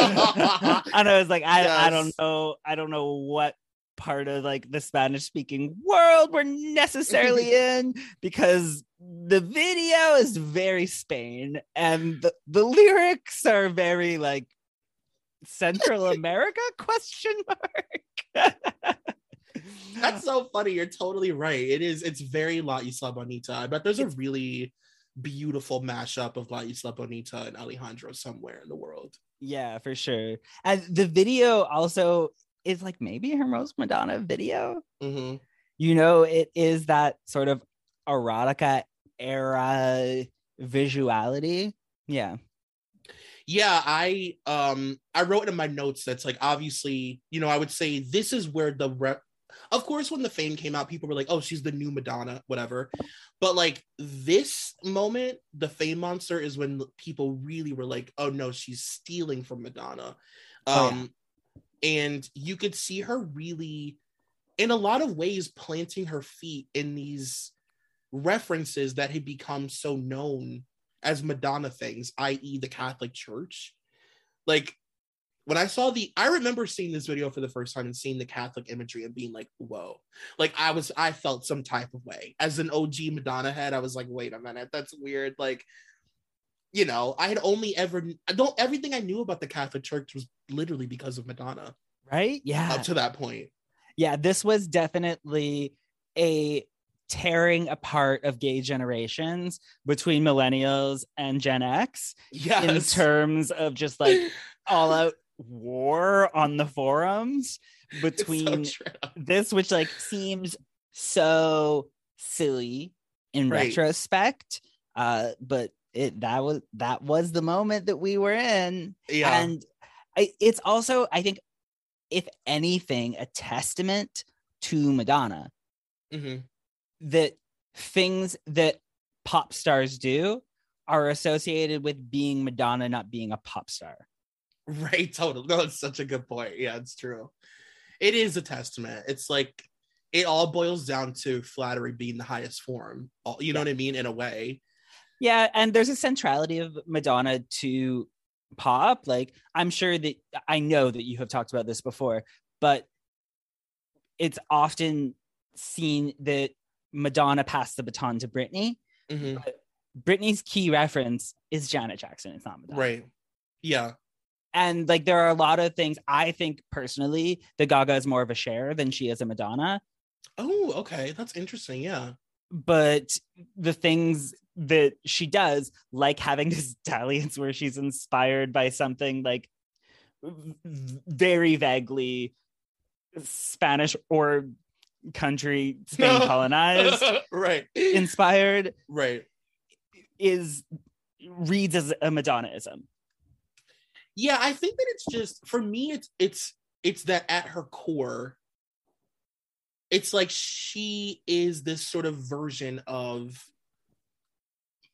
Speaker 2: And I was like, I, I don't know, I don't know what part of like the Spanish speaking world we're necessarily in because the video is very Spain and the, the lyrics are very like Central America question mark.
Speaker 1: That's so funny. You're totally right. It is. It's very La Isla Bonita. I bet there's a really beautiful mashup of La Isla Bonita and Alejandro somewhere in the world.
Speaker 2: Yeah, for sure. And the video also is like maybe her most Madonna video.
Speaker 1: hmm
Speaker 2: You know, it is that sort of erotica era visuality. Yeah.
Speaker 1: Yeah, I um I wrote in my notes that's like obviously, you know, I would say this is where the rep of course when the fame came out people were like oh she's the new madonna whatever. But like this moment the fame monster is when people really were like oh no she's stealing from madonna.
Speaker 2: Oh,
Speaker 1: um and you could see her really in a lot of ways planting her feet in these references that had become so known as madonna things i.e the catholic church. Like when I saw the, I remember seeing this video for the first time and seeing the Catholic imagery and being like, whoa. Like I was, I felt some type of way. As an OG Madonna head, I was like, wait a minute, that's weird. Like, you know, I had only ever, I don't, everything I knew about the Catholic Church was literally because of Madonna
Speaker 2: Right? Yeah.
Speaker 1: up to that point.
Speaker 2: yeah, this was definitely a tearing apart of gay generations between millennials and Gen X in terms of just like all out war on the forums
Speaker 1: It's so
Speaker 2: between this, which like seems so silly in
Speaker 1: Right.
Speaker 2: retrospect. Uh, but it that was that was the moment that we were in.
Speaker 1: yeah.
Speaker 2: And I, it's also, I think, if anything, a testament to Madonna
Speaker 1: Mhm.
Speaker 2: that things that pop stars do are associated with being Madonna, not being a pop star.
Speaker 1: Right, total. No, it's such a good point. Yeah, it's true. It is a testament. It's like it all boils down to flattery being the highest form. You know
Speaker 2: Yeah.
Speaker 1: what I mean? In a way.
Speaker 2: Yeah, and there's a centrality of Madonna to pop. Like I'm sure that I know that you have talked about this before, but it's often seen that Madonna passed the baton to Britney.
Speaker 1: Mhm.
Speaker 2: Britney's key reference is Janet Jackson. It's not Madonna.
Speaker 1: Right. Yeah.
Speaker 2: And like there are a lot of things I think personally that Gaga is more of a Cher than she is a Madonna.
Speaker 1: Oh, okay. That's interesting. Yeah.
Speaker 2: But the things that she does, like having these dalliance where she's inspired by something like very vaguely Spanish or country Spain colonized
Speaker 1: right.
Speaker 2: inspired
Speaker 1: right.
Speaker 2: is reads as a Madonnaism.
Speaker 1: Yeah, I think that it's just for me it's it's it's that at her core it's like she is this sort of version of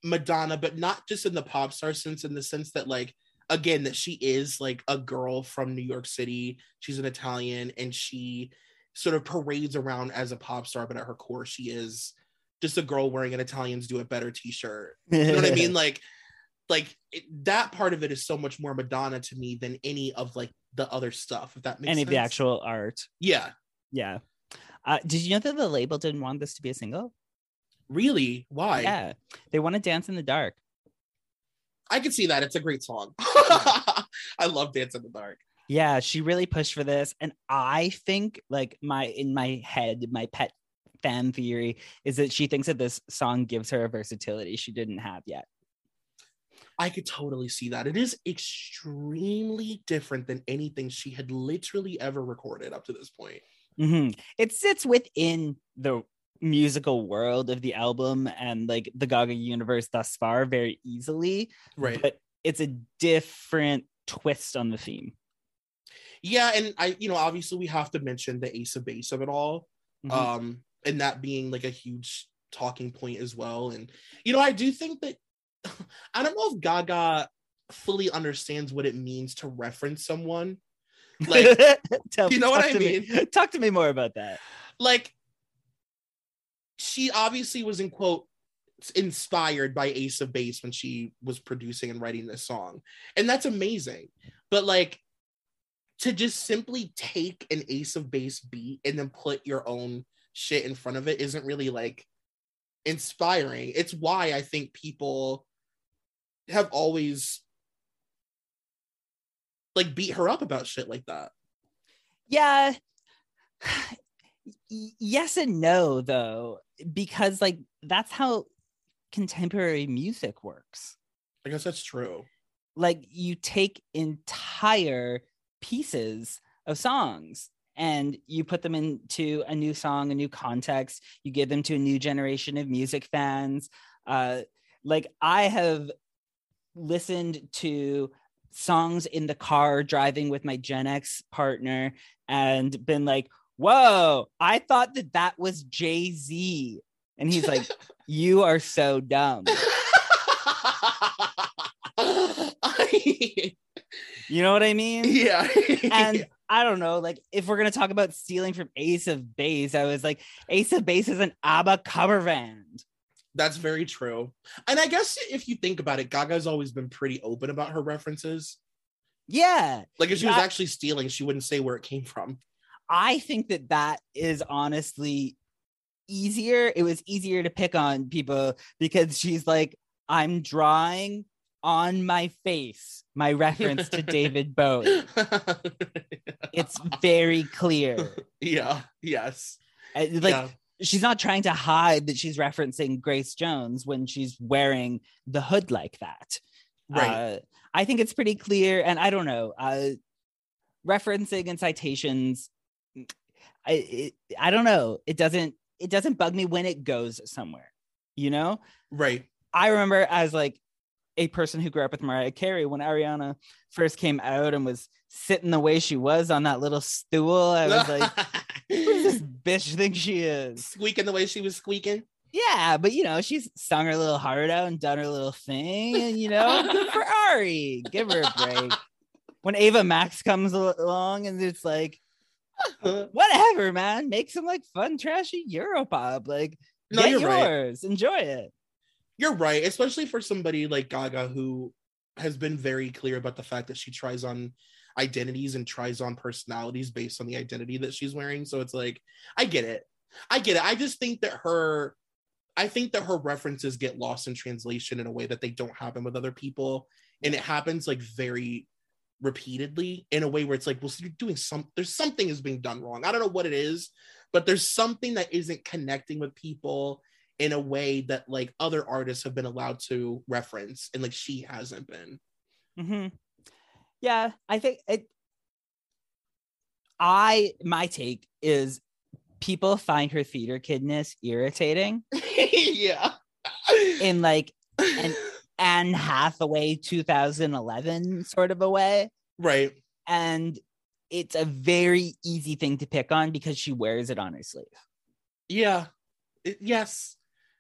Speaker 1: Madonna but not just in the pop star sense in the sense that like again that she is like a girl from New York City she's an Italian and she sort of parades around as a pop star but at her core she is just a girl wearing an Italians do it better t-shirt you know what I mean? Like, like it, that part of it is so much more Madonna to me than any of like the other stuff. If that makes
Speaker 2: Any
Speaker 1: sense.
Speaker 2: of the actual art.
Speaker 1: yeah,
Speaker 2: Yeah. Uh, did you know that the label didn't want this to be a single?
Speaker 1: really. Why?
Speaker 2: Yeah. They want to dance in the dark.
Speaker 1: I can see that. It's a great song. I love Dance in the Dark.
Speaker 2: Yeah, she really pushed for this. And I think like my in my head, my pet fan theory is that she thinks that this song gives her a versatility she didn't have yet.
Speaker 1: I could totally see that. It is extremely different than anything she had literally ever recorded up to this point.
Speaker 2: Mhm. It sits within the musical world of the album and like the Gaga universe thus far very easily,
Speaker 1: Right.
Speaker 2: but it's a different twist on the theme.
Speaker 1: yeah, and I, you know, obviously we have to mention the ace of base of it all.
Speaker 2: Mhm.
Speaker 1: um and that being like a huge talking point as well and you know i do think that i don't know if gaga fully understands what it means to reference someone. Like
Speaker 2: Tell-
Speaker 1: you know what I
Speaker 2: mean? me- talk to me more about that.
Speaker 1: like she obviously was in quote inspired by ace of base when she was producing and writing this song. And that's amazing. But like to just simply take an ace of base beat and then put your own shit in front of it isn't really like inspiring. It's why i think people have always like beat her up about shit like that
Speaker 2: Yeah. Yes and no though because like that's how contemporary music works.
Speaker 1: i guess that's true
Speaker 2: Like you take entire pieces of songs and you put them into a new song, a new context. You give them to a new generation of music fans. Uh, like I have listened to songs in the car driving with my Gen X partner and been like, whoa, I thought that that was Jay Z. And he's like, you are so dumb. you know what I mean?
Speaker 1: Yeah.
Speaker 2: and I don't know, like if we're gonna talk about stealing from Ace of Base, I was like, Ace of Base is an ABBA cover band.
Speaker 1: That's very true. And I guess if you think about it, Gaga's always been pretty open about her references.
Speaker 2: Yeah.
Speaker 1: Like if she was
Speaker 2: That-
Speaker 1: actually stealing, she wouldn't say where it came from.
Speaker 2: I think that that is honestly easier. It was easier to pick on people because she's like, I'm drawing on my face my reference to David Bowie. It's very clear.
Speaker 1: yeah. Yes.
Speaker 2: Uh, Like
Speaker 1: yeah.
Speaker 2: She's not trying to hide that she's referencing Grace Jones when she's wearing the hood like that.
Speaker 1: Right.
Speaker 2: Uh, I think it's pretty clear, and I don't know. Uh, referencing and citations, I it, I don't know. It doesn't it doesn't bug me when it goes somewhere. You know,
Speaker 1: right.
Speaker 2: I remember as like a person who grew up with Mariah Carey when Ariana first came out and was sitting the way she was on that little stool. I was like, this bitch think she is?
Speaker 1: squeaking the way she was squeaking.
Speaker 2: Yeah, but you know, she's sung her little heart out and done her little thing, and you know, good for Ari. Give her a break. When Ava Max comes along and it's like, whatever, man, make some like fun, trashy Europop. Like,
Speaker 1: No,
Speaker 2: get
Speaker 1: you're right.
Speaker 2: yours, enjoy it.
Speaker 1: You're right, especially for somebody like Gaga who has been very clear about the fact that she tries on identities and tries on personalities based on the identity that she's wearing. So it's like, I get it. I get it. I just think that her I think that her references get lost in translation in a way that they don't happen with other people. And it happens like very repeatedly in a way where it's like, well, so you're doing some there's something is being done wrong. I don't know what it is, but there's something that isn't connecting with people in a way that like other artists have been allowed to reference and like she hasn't been.
Speaker 2: Mm hmm Yeah, I think it. I my take is people find her theater kidness irritating
Speaker 1: yeah.
Speaker 2: in like an Anne Hathaway 2011 sort of a way.
Speaker 1: right.
Speaker 2: And it's a very easy thing to pick on because she wears it on her sleeve.
Speaker 1: Yeah. It- yes.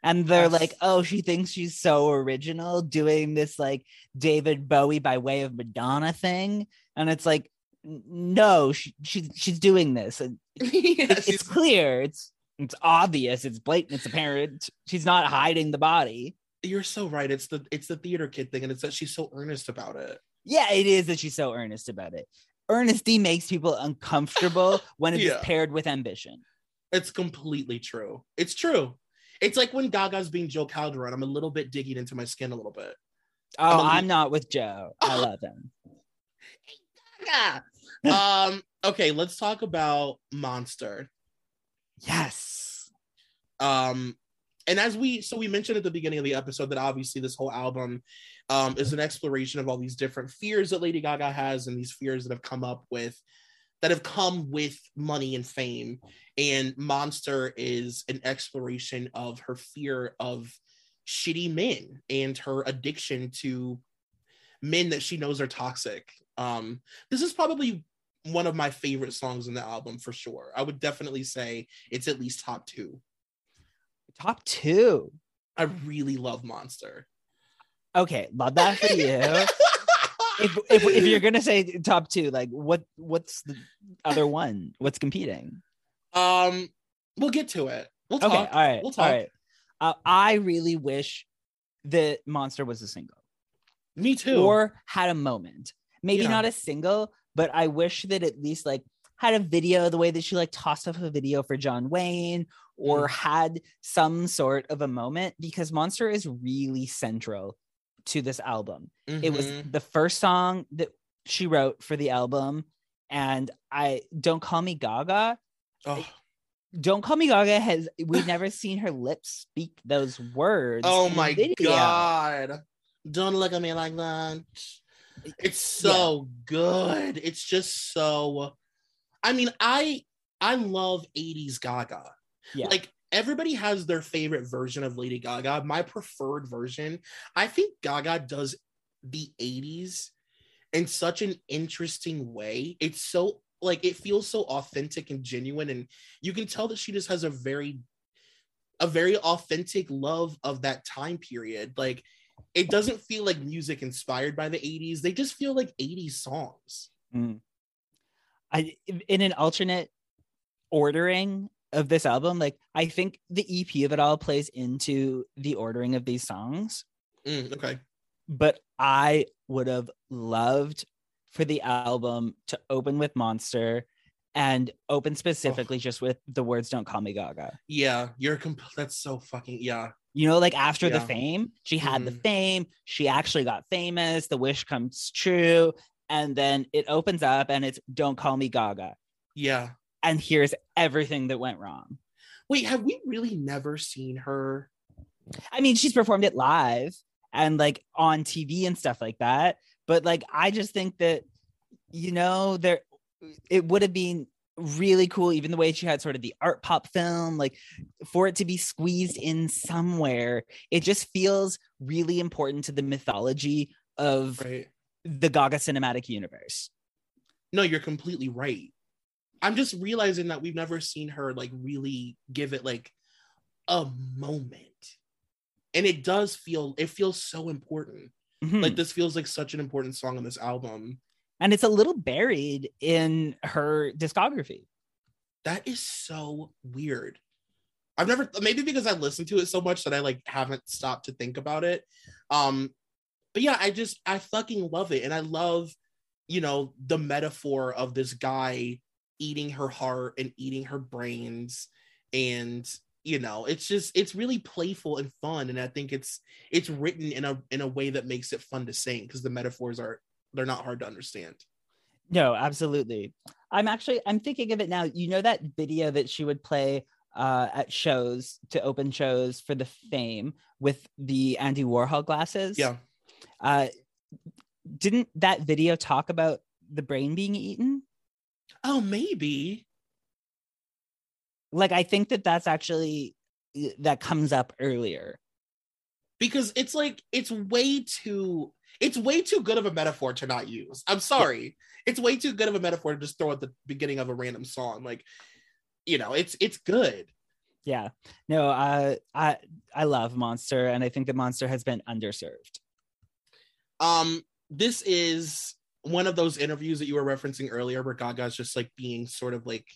Speaker 2: And they're
Speaker 1: Yes.
Speaker 2: like, oh, she thinks she's so original doing this like David Bowie by way of Madonna thing. And it's like, no, she, she she's doing this. And
Speaker 1: yeah,
Speaker 2: it's clear. It's it's obvious. It's blatant. It's apparent. She's not hiding the body.
Speaker 1: you're so right. It's the it's the theater kid thing, and it's that she's so earnest about it.
Speaker 2: Yeah, it is that she's so earnest about it. Earnesty makes people uncomfortable when it's
Speaker 1: Yeah.
Speaker 2: paired with ambition.
Speaker 1: It's completely true. It's true. It's like when Gaga's being Jo Calderone. I'm a little bit digging into my skin a little bit.
Speaker 2: Oh,
Speaker 1: I'm
Speaker 2: I'm not with Joe. I love him.
Speaker 1: Yeah. um. Okay. Let's talk about Monster.
Speaker 2: Yes.
Speaker 1: um and as we so we mentioned at the beginning of the episode that obviously this whole album um is an exploration of all these different fears that lady gaga has and these fears that have come up with that have come with money and fame and monster is an exploration of her fear of shitty men and her addiction to men that she knows are toxic um this is probably one of my favorite songs in the album for sure i would definitely say it's at least top two
Speaker 2: Top two.
Speaker 1: I really love Monster.
Speaker 2: Okay, love that for you. if, if if you're gonna say top two, like what what's the other one? What's competing?
Speaker 1: um, we'll get to it. We'll talk.
Speaker 2: Okay, all right,
Speaker 1: We'll talk.
Speaker 2: right. Uh, I really wish that Monster was a single
Speaker 1: Me too.
Speaker 2: or had a moment. Maybe
Speaker 1: Yeah.
Speaker 2: not a single, but I wish that at least like had a video the way that she like tossed off a video for John Wayne or
Speaker 1: Mm.
Speaker 2: had some sort of a moment because Monster is really central to this album. It was
Speaker 1: Mhm.
Speaker 2: the first song that she wrote for the album. And I don't call me Gaga.
Speaker 1: Oh,
Speaker 2: Don't call me Gaga has we've never seen her lips speak those words.
Speaker 1: oh my god! Don't look at me like that. It's so good. It's just so. I mean, I I love 80s Gaga.
Speaker 2: Yeah.
Speaker 1: Like everybody has their favorite version of Lady Gaga. My preferred version, I think Gaga does the 80s in such an interesting way. It's so like it feels so authentic and genuine and you can tell that she just has a very a very authentic love of that time period. Like it doesn't feel like music inspired by the 80s. They just feel like 80s songs.
Speaker 2: Mm. I in an alternate ordering of this album, like I think the EP of it all plays into the ordering of these songs.
Speaker 1: Mm, okay.
Speaker 2: But I would have loved for the album to open with Monster and open specifically oh. just with the words "Don't call me Gaga."
Speaker 1: Yeah, you're comp- that's so fucking yeah.
Speaker 2: You know, like after yeah. the fame, she had mm. the fame. She actually got famous. The wish comes true, and then it opens up and it's "Don't call me Gaga."
Speaker 1: Yeah,
Speaker 2: and here's everything that went wrong.
Speaker 1: Wait, have we really never seen her?
Speaker 2: I mean, she's performed it live and like on TV and stuff like that. But like, I just think that, you know, there, it would have been really cool, even the way she had sort of the art pop film, like for it to be squeezed in somewhere. It just feels really important to the mythology of right. the Gaga cinematic universe.
Speaker 1: No, you're completely right. I'm just realizing that we've never seen her like really give it like a moment. And it does feel it feels so important. Mm-hmm. Like this feels like such an important song on this album.
Speaker 2: And it's a little buried in her discography.
Speaker 1: That is so weird. I've never maybe because I listened to it so much that I like haven't stopped to think about it. Um but yeah, I just I fucking love it and I love you know the metaphor of this guy eating her heart and eating her brains. And you know it's just it's really playful and fun. And i think it's it's written in a in a way that makes it fun to sing because the metaphors are they're not hard to understand.
Speaker 2: No absolutely. I'm actually i'm thinking of it now. You know that video that she would play uh, at shows to open shows for the fame with the andy warhol glasses?
Speaker 1: Yeah.
Speaker 2: Uh didn't that video talk about the brain being eaten
Speaker 1: Oh, maybe.
Speaker 2: Like I think that that's actually that comes up earlier.
Speaker 1: Because it's like it's way too it's way too good of a metaphor to not use. I'm sorry. Yeah. It's way too good of a metaphor to just throw at the beginning of a random song. Like, you know, it's it's good.
Speaker 2: Yeah. No, uh, I I love Monster, and I think that Monster has been underserved.
Speaker 1: Um, this is one of those interviews that you were referencing earlier where Gaga's just like being sort of like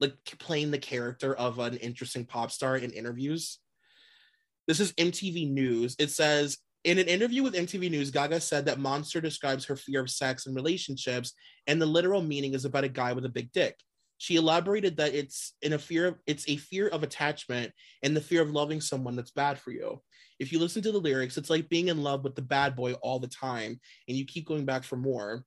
Speaker 1: like playing the character of an interesting pop star in interviews. This is MTV News. It says in an interview with MTV News, Gaga said that Monster describes her fear of sex and relationships, and the literal meaning is about a guy with a big dick. She elaborated that it's in a fear of it's a fear of attachment and the fear of loving someone that's bad for you if you listen to the lyrics, it's like being in love with the bad boy all the time and you keep going back for more.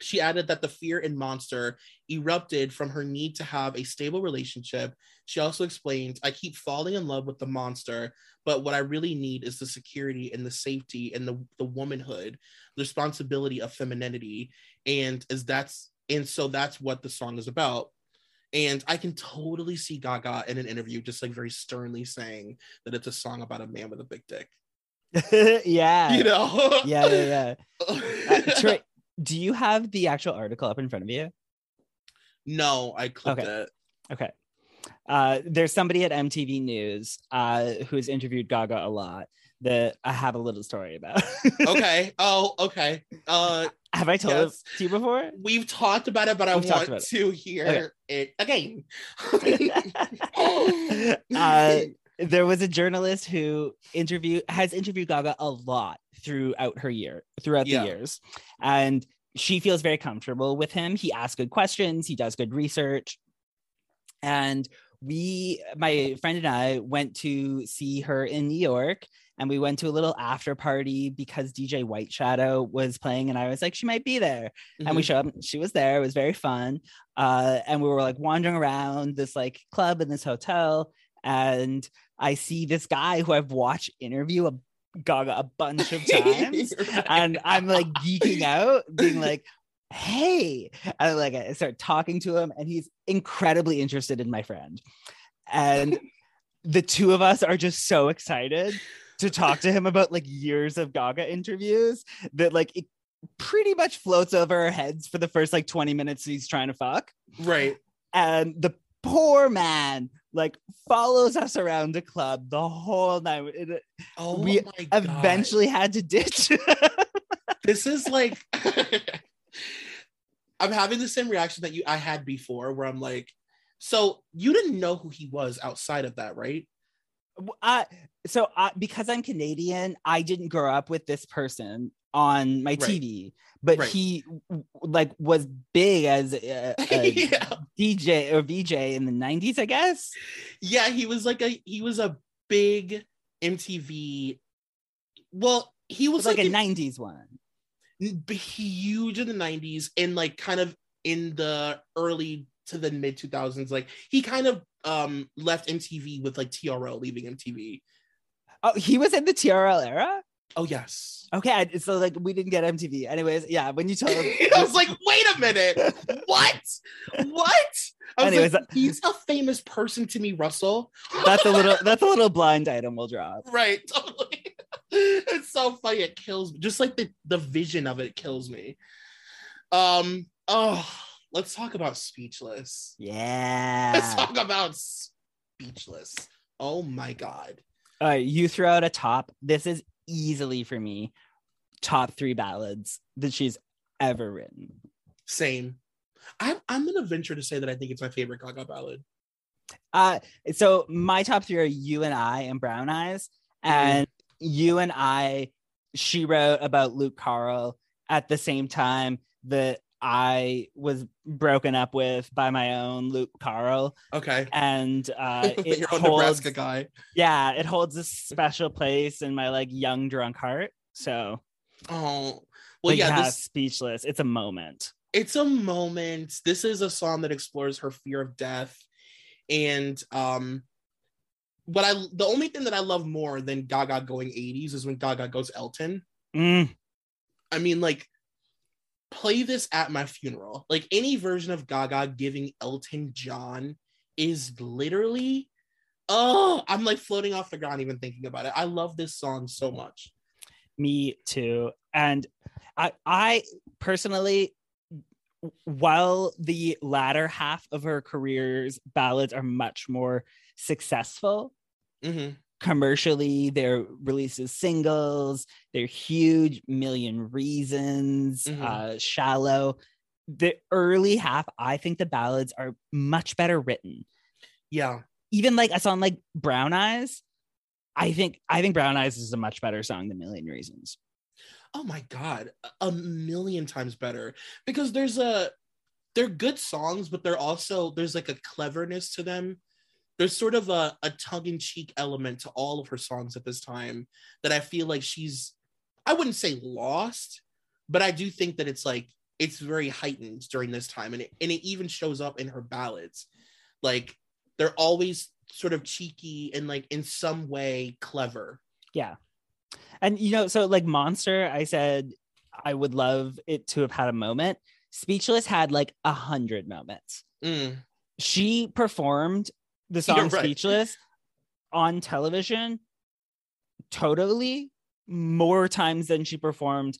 Speaker 1: She added that the fear in Monster erupted from her need to have a stable relationship. She also explained, I keep falling in love with the monster, but what I really need is the security and the safety and the, the womanhood, the responsibility of femininity. And as that's and so that's what the song is about. And I can totally see Gaga in an interview just like very sternly saying that it's a song about a man with a big dick.
Speaker 2: yeah.
Speaker 1: You know?
Speaker 2: yeah, yeah, yeah. Uh, Troy, do you have the actual article up in front of you?
Speaker 1: No, I clicked
Speaker 2: okay.
Speaker 1: it.
Speaker 2: Okay. Uh, there's somebody at MTV News uh, who's interviewed Gaga a lot that I have a little story about.
Speaker 1: okay. Oh, okay. Uh,
Speaker 2: have I told yes. it to you before?
Speaker 1: We've talked about it, but I We've want to hear okay. It again.
Speaker 2: uh, there was a journalist who interviewed has interviewed Gaga a lot throughout her year, throughout yeah. the years, and she feels very comfortable with him. He asks good questions. He does good research, and we, my friend and I, went to see her in New York and we went to a little after party because DJ White Shadow was playing, and I was like, she might be there. Mm-hmm. And we mm-hmm. showed up, she was there. It was very fun. Uh, and we were like wandering around this like club in this hotel, and I see this guy who I've watched interview a Gaga a bunch of times, right. and I'm like geeking out, being like, hey and like i start talking to him and he's incredibly interested in my friend and the two of us are just so excited to talk to him about like years of gaga interviews that like it pretty much floats over our heads for the first like 20 minutes he's trying to fuck
Speaker 1: Right.
Speaker 2: and the poor man like follows us around the club the whole night It- uh,
Speaker 1: Oh
Speaker 2: We eventually had to ditch
Speaker 1: this is like I'm having the same reaction that you I had before where I'm like, so you didn't know who he was outside of that, right?
Speaker 2: I, uh, so I, because I'm Canadian, I didn't grow up with this person on my
Speaker 1: Right.
Speaker 2: TV, but
Speaker 1: Right.
Speaker 2: he like was big as uh, a, a
Speaker 1: yeah.
Speaker 2: DJ or VJ in the 90s, I guess.
Speaker 1: Yeah, he was like a he was a big MTV. Well, he was
Speaker 2: was like,
Speaker 1: like,
Speaker 2: a
Speaker 1: an-
Speaker 2: 90s one.
Speaker 1: huge in the 90s and like kind of in the early to the mid 2000s like he kind of um left mtv with like trl leaving mtv
Speaker 2: Oh, he was in the TRL era.
Speaker 1: oh yes.
Speaker 2: Okay, I- so like we didn't get MTV. Anyways, yeah, when you told him
Speaker 1: i was like wait a minute. What? What? I was
Speaker 2: Anyways,
Speaker 1: like, he's a famous person to me russell.
Speaker 2: That's a little that's a little blind item we'll drop.
Speaker 1: right totally. It's so funny. It kills me. Just like the the vision of it kills me. Um oh let's talk about speechless
Speaker 2: Yeah.
Speaker 1: Let's talk about speechless. Oh my god.
Speaker 2: All right, you throw out a top. This is easily for me top three ballads that she's ever written.
Speaker 1: Same. I'm I'm gonna venture to say that I think it's my favorite Gaga ballad.
Speaker 2: Uh, so my top three are you and I and Brown Eyes, and you and I. She wrote about Lüc Carl at the same time that I was broken up with by my own Lüc Carl,
Speaker 1: Okay.
Speaker 2: and uh, it
Speaker 1: Your own
Speaker 2: holds,
Speaker 1: Nebraska guy.
Speaker 2: yeah, it holds a special place in my like young drunk heart. So,
Speaker 1: Oh. Well,
Speaker 2: well,
Speaker 1: yeah, this
Speaker 2: speechless. It's a moment.
Speaker 1: it's a moment. This is a song that explores her fear of death. And um what I the only thing that I love more than Gaga going 80s is when Gaga goes Elton.
Speaker 2: Mm,
Speaker 1: I mean, like, play this at my funeral. Like, any version of Gaga giving Elton John is literally, oh, I'm like floating off the ground even thinking about it. I love this song so much.
Speaker 2: me too. And I, I personally, while the latter half of her career's ballads are much more successful
Speaker 1: Mhm.
Speaker 2: Commercially, their releases singles, they're huge, million reasons,
Speaker 1: Mhm.
Speaker 2: uh, shallow. The early half, I think the ballads are much better written.
Speaker 1: Yeah.
Speaker 2: Even like a song like Brown Eyes, I think I think Brown Eyes is a much better song than Million Reasons.
Speaker 1: Oh my God. A million times better. Because there's a, they're good songs, but they're also, there's like a cleverness to them. There's sort of a, a tongue in cheek element to all of her songs at this time that I feel like she's, I wouldn't say lost, but I do think that it's like, it's very heightened during this time. And it, and it even shows up in her ballads. Like they're always sort of cheeky and like in some way clever.
Speaker 2: Yeah. And you know, so like Monster, I said I would love it to have had a moment. Speechless had like a hundred moments.
Speaker 1: Mm.
Speaker 2: She performed the song
Speaker 1: right.
Speaker 2: Speechless on television totally more times than she performed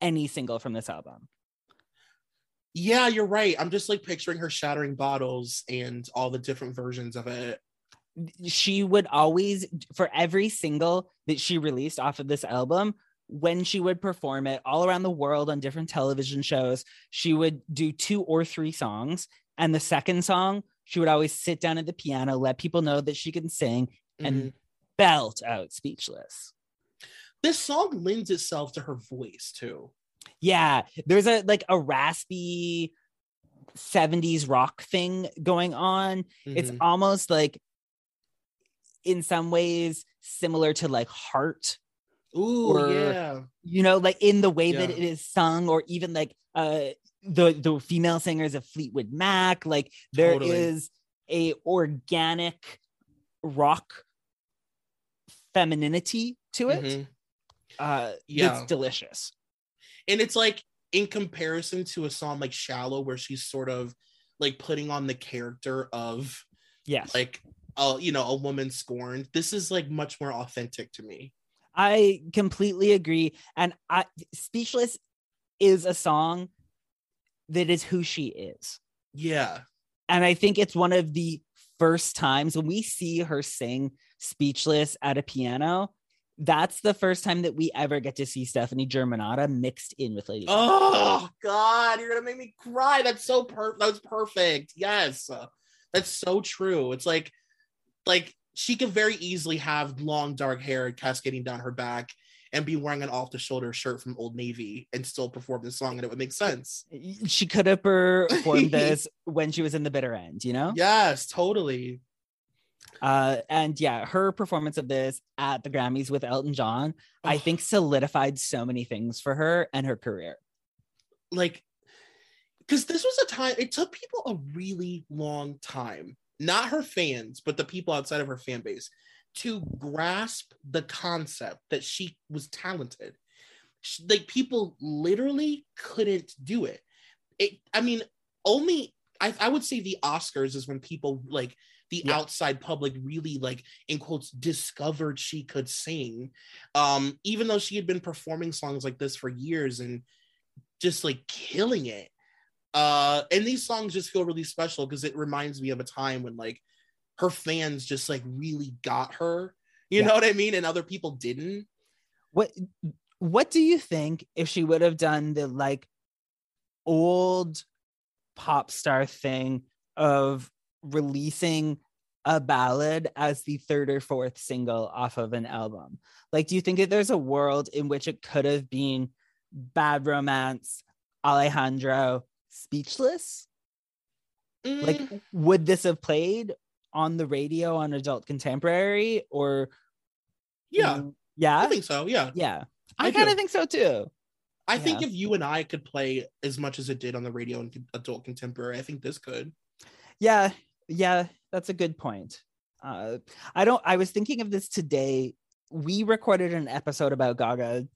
Speaker 2: any single from this album.
Speaker 1: Yeah, you're right. I'm just like picturing her shattering bottles and all the different versions of it.
Speaker 2: She would always, for every single that she released off of this album, when she would perform it all around the world on different television shows, she would do two or three songs. And the second song, she would always sit down at the piano, let people know that she can sing, and
Speaker 1: Mhm.
Speaker 2: belt out Speechless.
Speaker 1: this song lends itself to her voice too.
Speaker 2: Yeah, there's a like a raspy 70s rock thing going on. It's
Speaker 1: Mhm.
Speaker 2: almost like in some ways similar to like Heart,
Speaker 1: ooh
Speaker 2: or-
Speaker 1: yeah.
Speaker 2: you know, like in the way that it is sung, or even like uh the the female singers of Fleetwood Mac. Like there is
Speaker 1: Totally.
Speaker 2: a organic rock femininity to it.
Speaker 1: Mhm.
Speaker 2: Uh
Speaker 1: Yeah.
Speaker 2: it's delicious.
Speaker 1: And it's like in comparison to a song like Shallow, where she's sort of like putting on the character of
Speaker 2: Yes.
Speaker 1: like uh you know a woman scorned. This is like much more authentic to me.
Speaker 2: I completely agree. And I Speechless is a song that is who she is.
Speaker 1: Yeah.
Speaker 2: And I think it's one of the first times when we see her sing Speechless at a piano. That's the first time that we ever get to see Stefani Germanotta mixed in with Lady. Gaga.
Speaker 1: Oh God, you're gonna make me cry. That's so per that was perfect. Yes. That's so true. It's like like she could very easily have long dark hair cascading down her back and be wearing an off-the-shoulder shirt from Old Navy and still perform this song and it would make sense.
Speaker 2: She could have performed this when she was in the bitter end, you know?
Speaker 1: Yes, totally.
Speaker 2: Uh, and yeah, her performance of this at the Grammys with Elton John, I
Speaker 1: Oh.
Speaker 2: think solidified so many things for her and her career.
Speaker 1: like because this was a time it took people a really long time not her fans but the people outside of her fan base to grasp the concept that she was talented Sh- like people literally couldn't do it it i mean only i, I would say the oscars is when people like the
Speaker 2: Yeah.
Speaker 1: outside public really like in quotes discovered she could sing um even though she had been performing songs like this for years and just like killing it. Uh, and these songs just feel really special because it reminds me of a time when like her fans just like really got her. You
Speaker 2: Yeah.
Speaker 1: know what I mean? And other people didn't.
Speaker 2: What what do you think if she would have done the like old pop star thing of releasing a ballad as the third or fourth single off of an album? Like, do you think that there's a world in which it could have been Bad Romance, Alejandro, Speechless? Like,
Speaker 1: Mm,
Speaker 2: would this have played on the radio on adult contemporary or
Speaker 1: yeah,
Speaker 2: yeah
Speaker 1: I think so. Yeah.
Speaker 2: yeah
Speaker 1: I
Speaker 2: i, kind of think so too
Speaker 1: I think if you and I could play as much as it did on the radio and adult contemporary, I think this could.
Speaker 2: yeah yeah that's a good point uh i don't i was thinking of this today we recorded an episode about gaga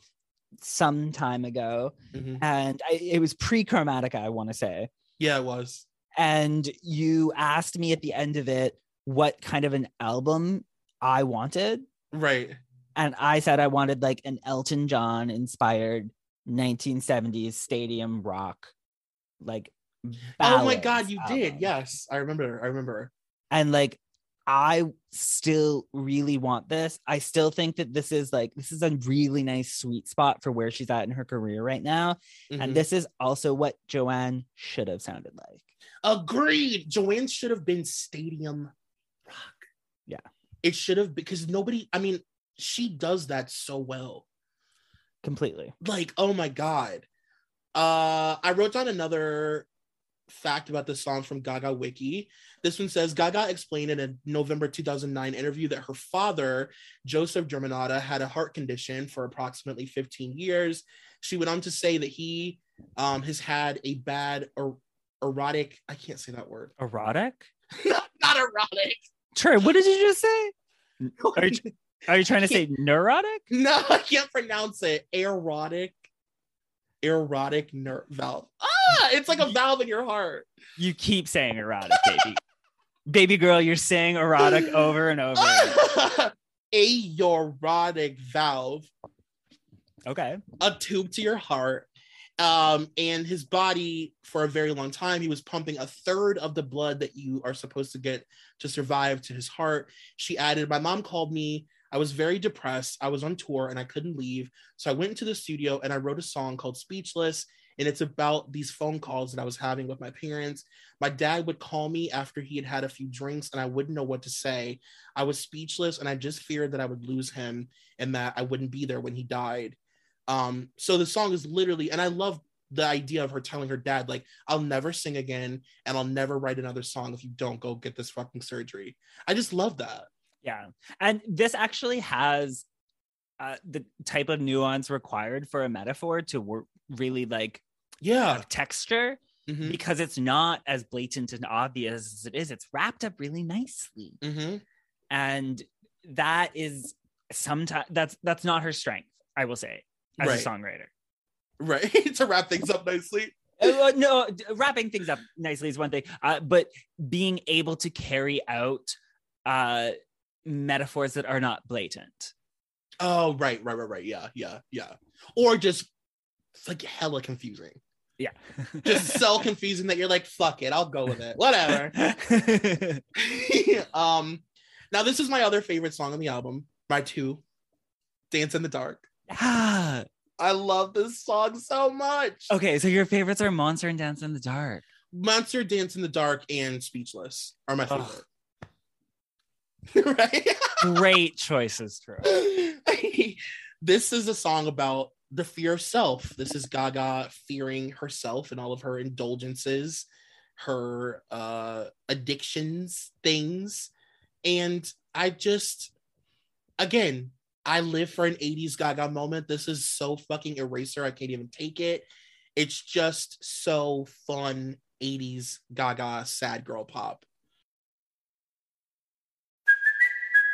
Speaker 2: some time ago
Speaker 1: Mhm.
Speaker 2: and I, it was pre-chromatica i want to say
Speaker 1: Yeah, it was.
Speaker 2: and you asked me at the end of it what kind of an album i wanted
Speaker 1: Right.
Speaker 2: and I said I wanted like an Elton John inspired 1970s stadium rock, like.
Speaker 1: oh my God, you did. Yes, I remember. I remember.
Speaker 2: And like, I still really want this. I still think that this is like, this is a really nice sweet spot for where she's at in her career right now.
Speaker 1: Mhm.
Speaker 2: And this is also what Joanne should have sounded like.
Speaker 1: Agreed. Joanne should have been Stadium.
Speaker 2: Yeah.
Speaker 1: It should have because nobody, I mean, she does that so well.
Speaker 2: Completely.
Speaker 1: Like, oh my God. Uh I wrote down another fact about this song from Gaga Wiki. This one says Gaga explained in a November 2009 interview that her father, Joseph Germanotta, had a heart condition for approximately 15 years. She went on to say that he um, has had a bad er- erotic, I can't say that word.
Speaker 2: Erotic?
Speaker 1: not, not erotic.
Speaker 2: Trey, what did you just say? Are you, are you trying to say neurotic?
Speaker 1: No, I can't pronounce it. Erotic. Erotic nerve valve. Ah, it's like a valve in your heart.
Speaker 2: You keep saying erotic, baby. baby girl, you're saying erotic over and over. again.
Speaker 1: Aortic valve,
Speaker 2: Okay.
Speaker 1: a tube to your heart. Um, and his body, for a very long time, he was pumping a third of the blood that you are supposed to get to survive to his heart. She added, My mom called me. I was very depressed. I was on tour and I couldn't leave. So I went into the studio and I wrote a song called Speechless. And it's about these phone calls that I was having with my parents. My dad would call me after he had had a few drinks and I wouldn't know what to say. I was speechless and I just feared that I would lose him and that I wouldn't be there when he died. Um, so the song is literally, and I love the idea of her telling her dad, like, I'll never sing again and I'll never write another song if you don't go get this fucking surgery. I just love that.
Speaker 2: Yeah. And this actually has uh, the type of nuance required for a metaphor to work really like
Speaker 1: Yeah.
Speaker 2: texture
Speaker 1: Mhm,
Speaker 2: because it's not as blatant and obvious as it is. It's wrapped up really nicely.
Speaker 1: mhm.
Speaker 2: And that is sometimes that's that's not her strength, I will say, as
Speaker 1: Right.
Speaker 2: a songwriter.
Speaker 1: right to wrap things up nicely.
Speaker 2: Uh, no, wrapping things up nicely is one thing, uh, but being able to carry out uh, metaphors that are not blatant.
Speaker 1: Oh, right, right, right, right. Yeah, yeah, yeah. Or just it's like hella confusing.
Speaker 2: Yeah,
Speaker 1: Just so confusing that you're like, fuck it, I'll go with it. Whatever. um now this is my other favorite song on the album, my two, Dance in the Dark.
Speaker 2: Ah,
Speaker 1: I love this song so much.
Speaker 2: okay, so your favorites are Monster and Dance in the Dark.
Speaker 1: Monster Dance in the Dark and Speechless are my favorite. right?
Speaker 2: Great choices, Troy.
Speaker 1: this is a song about the fear of self. This is Gaga fearing herself and all of her indulgences, her uh addictions, things. And I just again, I live for an 80s Gaga moment. This is so fucking Erasure. I can't even take it. It's just so fun 80s Gaga sad girl pop.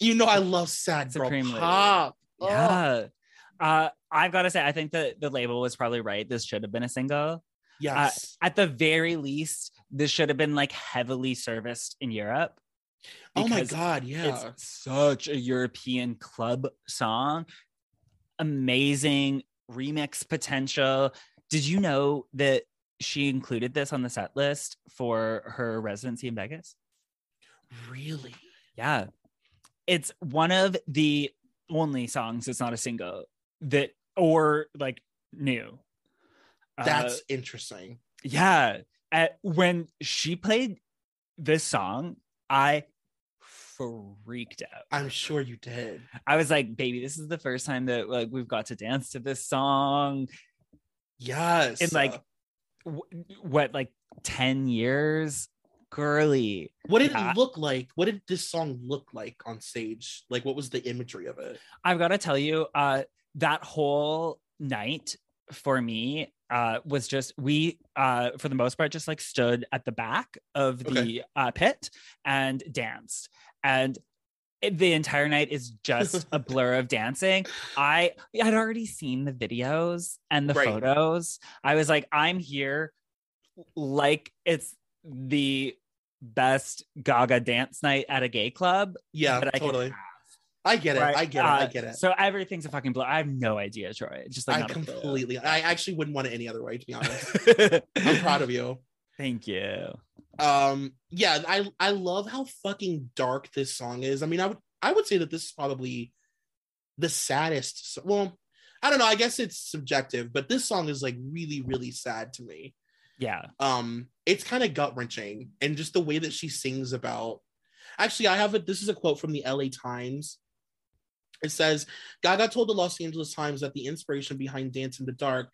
Speaker 1: You know I love sad girl
Speaker 2: Supreme Lady.
Speaker 1: pop. Oh.
Speaker 2: Yeah. Uh, I've got to say, I think that the label was probably right. This should have been a single.
Speaker 1: Yes.
Speaker 2: At the very least, this should have been like heavily serviced in Europe.
Speaker 1: oh my god, yeah.
Speaker 2: It's such a European club song. Amazing remix potential. Did you know that she included this on the set list for her residency in Vegas?
Speaker 1: Really?
Speaker 2: Yeah. It's one of the only songs that's not a single that or like new. Uh,
Speaker 1: That's interesting.
Speaker 2: yeah. At, when she played this song, I freaked out.
Speaker 1: I'm sure you did.
Speaker 2: I was like, baby, this is the first time that like we've got to dance to this song
Speaker 1: Yes.
Speaker 2: in like
Speaker 1: Uh,
Speaker 2: w- what like 10 years girly
Speaker 1: what did
Speaker 2: yeah.
Speaker 1: it look like? What did this song look like on stage? Like what was the imagery of it?
Speaker 2: i've got to tell you uh that whole night for me uh was just we uh for the most part just like stood at the back of the
Speaker 1: Okay.
Speaker 2: uh pit and danced and it- the entire night is just a blur of dancing. I had already seen the videos and the
Speaker 1: Right.
Speaker 2: photos. I was like, I'm here like it's the best Gaga dance night at a gay club.
Speaker 1: Yeah,
Speaker 2: I
Speaker 1: totally. I get it.
Speaker 2: right?
Speaker 1: I get it. I
Speaker 2: Uh,
Speaker 1: get it.
Speaker 2: So everything's a fucking blur. I have no idea, Troy. Just like
Speaker 1: I
Speaker 2: not a clue.
Speaker 1: completely I actually wouldn't want it any other way, to be honest. I'm proud of you.
Speaker 2: Thank you.
Speaker 1: um yeah i i love how fucking dark this song is i mean i would i would say that this is probably the saddest well i don't know i guess it's subjective but this song is like really really sad to me
Speaker 2: Yeah.
Speaker 1: um it's kind of gut wrenching and just the way that she sings about actually i have it this is a quote from the la times. It says gaga told the los angeles times that the inspiration behind dance in the dark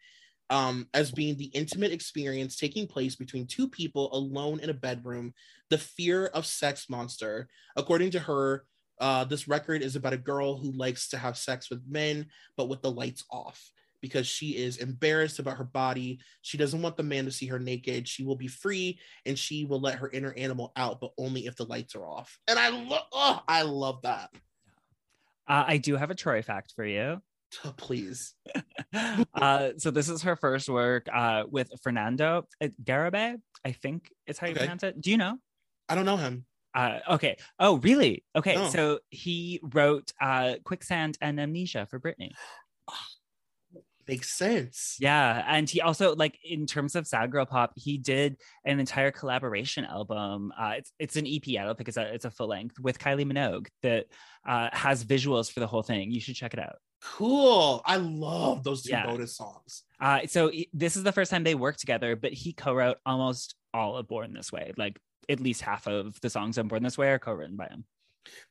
Speaker 1: um, as being the intimate experience taking place between two people alone in a bedroom the fear of sex monster. According to her uh, this record is about a girl who likes to have sex with men but with the lights off because she is embarrassed about her body. She doesn't want the man to see her naked. She will be free and she will let her inner animal out, but only if the lights are off. And I love, oh, I love that.
Speaker 2: Uh, I do have a Troy fact for you.
Speaker 1: Please.
Speaker 2: uh, so this is her first work uh, with Fernando uh, Garibay. I think is how you
Speaker 1: Okay.
Speaker 2: pronounce it. Do you know?
Speaker 1: I don't know him.
Speaker 2: Uh, okay. Oh, really? Okay.
Speaker 1: No.
Speaker 2: So he wrote uh, Quicksand and Amnesia for Britney.
Speaker 1: Makes sense.
Speaker 2: Yeah, and he also like in terms of sad girl pop, he did an entire collaboration album. Uh, it's it's an EP. I don't think it's a it's a full length with Kylie Minogue that uh, has visuals for the whole thing. You should check it out.
Speaker 1: Cool. I love those two
Speaker 2: Yeah.
Speaker 1: bonus songs.
Speaker 2: Uh, so this is the first time they worked together, but he co-wrote almost all of Born This Way. Like at least half of the songs on Born This Way are co-written by him.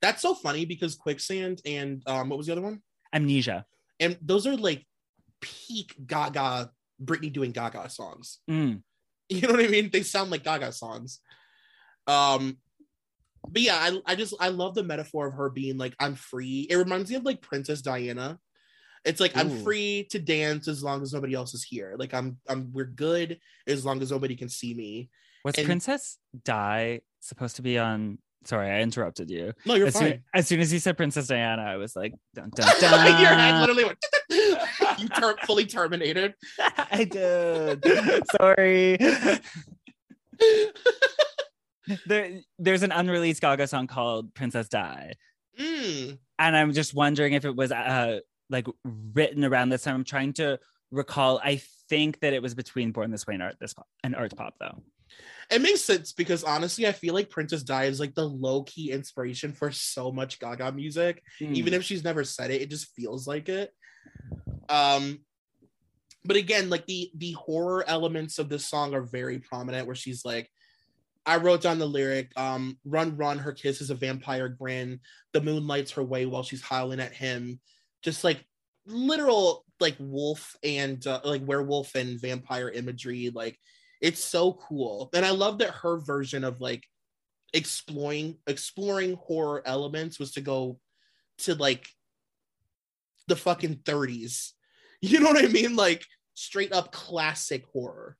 Speaker 1: That's so funny because Quicksand and um, what was the other one?
Speaker 2: Amnesia.
Speaker 1: And those are like peak Gaga, Britney doing Gaga songs.
Speaker 2: Mm.
Speaker 1: You know what I mean? They sound like Gaga songs. Um, but yeah, I, I just I love the metaphor of her being like, I'm free. It reminds me of like Princess Diana. It's like I'm free to dance as long as nobody else is here. Like I'm I'm we're good as long as nobody can see me.
Speaker 2: Was
Speaker 1: And-
Speaker 2: Princess Di supposed to be on? Sorry, I interrupted you.
Speaker 1: No, you're
Speaker 2: as,
Speaker 1: fine.
Speaker 2: soon, as soon as you said Princess Diana, I was like, dun, dun, dun.
Speaker 1: Your head literally went. you ter- fully terminated.
Speaker 2: I did. Sorry. there, there's an unreleased Gaga song called Princess Die.
Speaker 1: Mm.
Speaker 2: And I'm just wondering if it was uh, like written around this time. I'm trying to recall. I think that it was between Born This Way and Art This Pop, and Art Pop, though.
Speaker 1: It makes sense because honestly, I feel like Princess Di is like the low key inspiration for so much Gaga music. Even if she's never said it, it just feels like it. Um, but again, like the the horror elements of this song are very prominent. Where she's like, I wrote down the lyric, um, "Run, run, her kiss is a vampire grin. The moon lights her way while she's howling at him." Just like literal like wolf and uh, like werewolf and vampire imagery. Like it's so cool, and I love that her version of like exploring exploring horror elements was to go to like the fucking 30s. You know what I mean? Like straight up classic horror.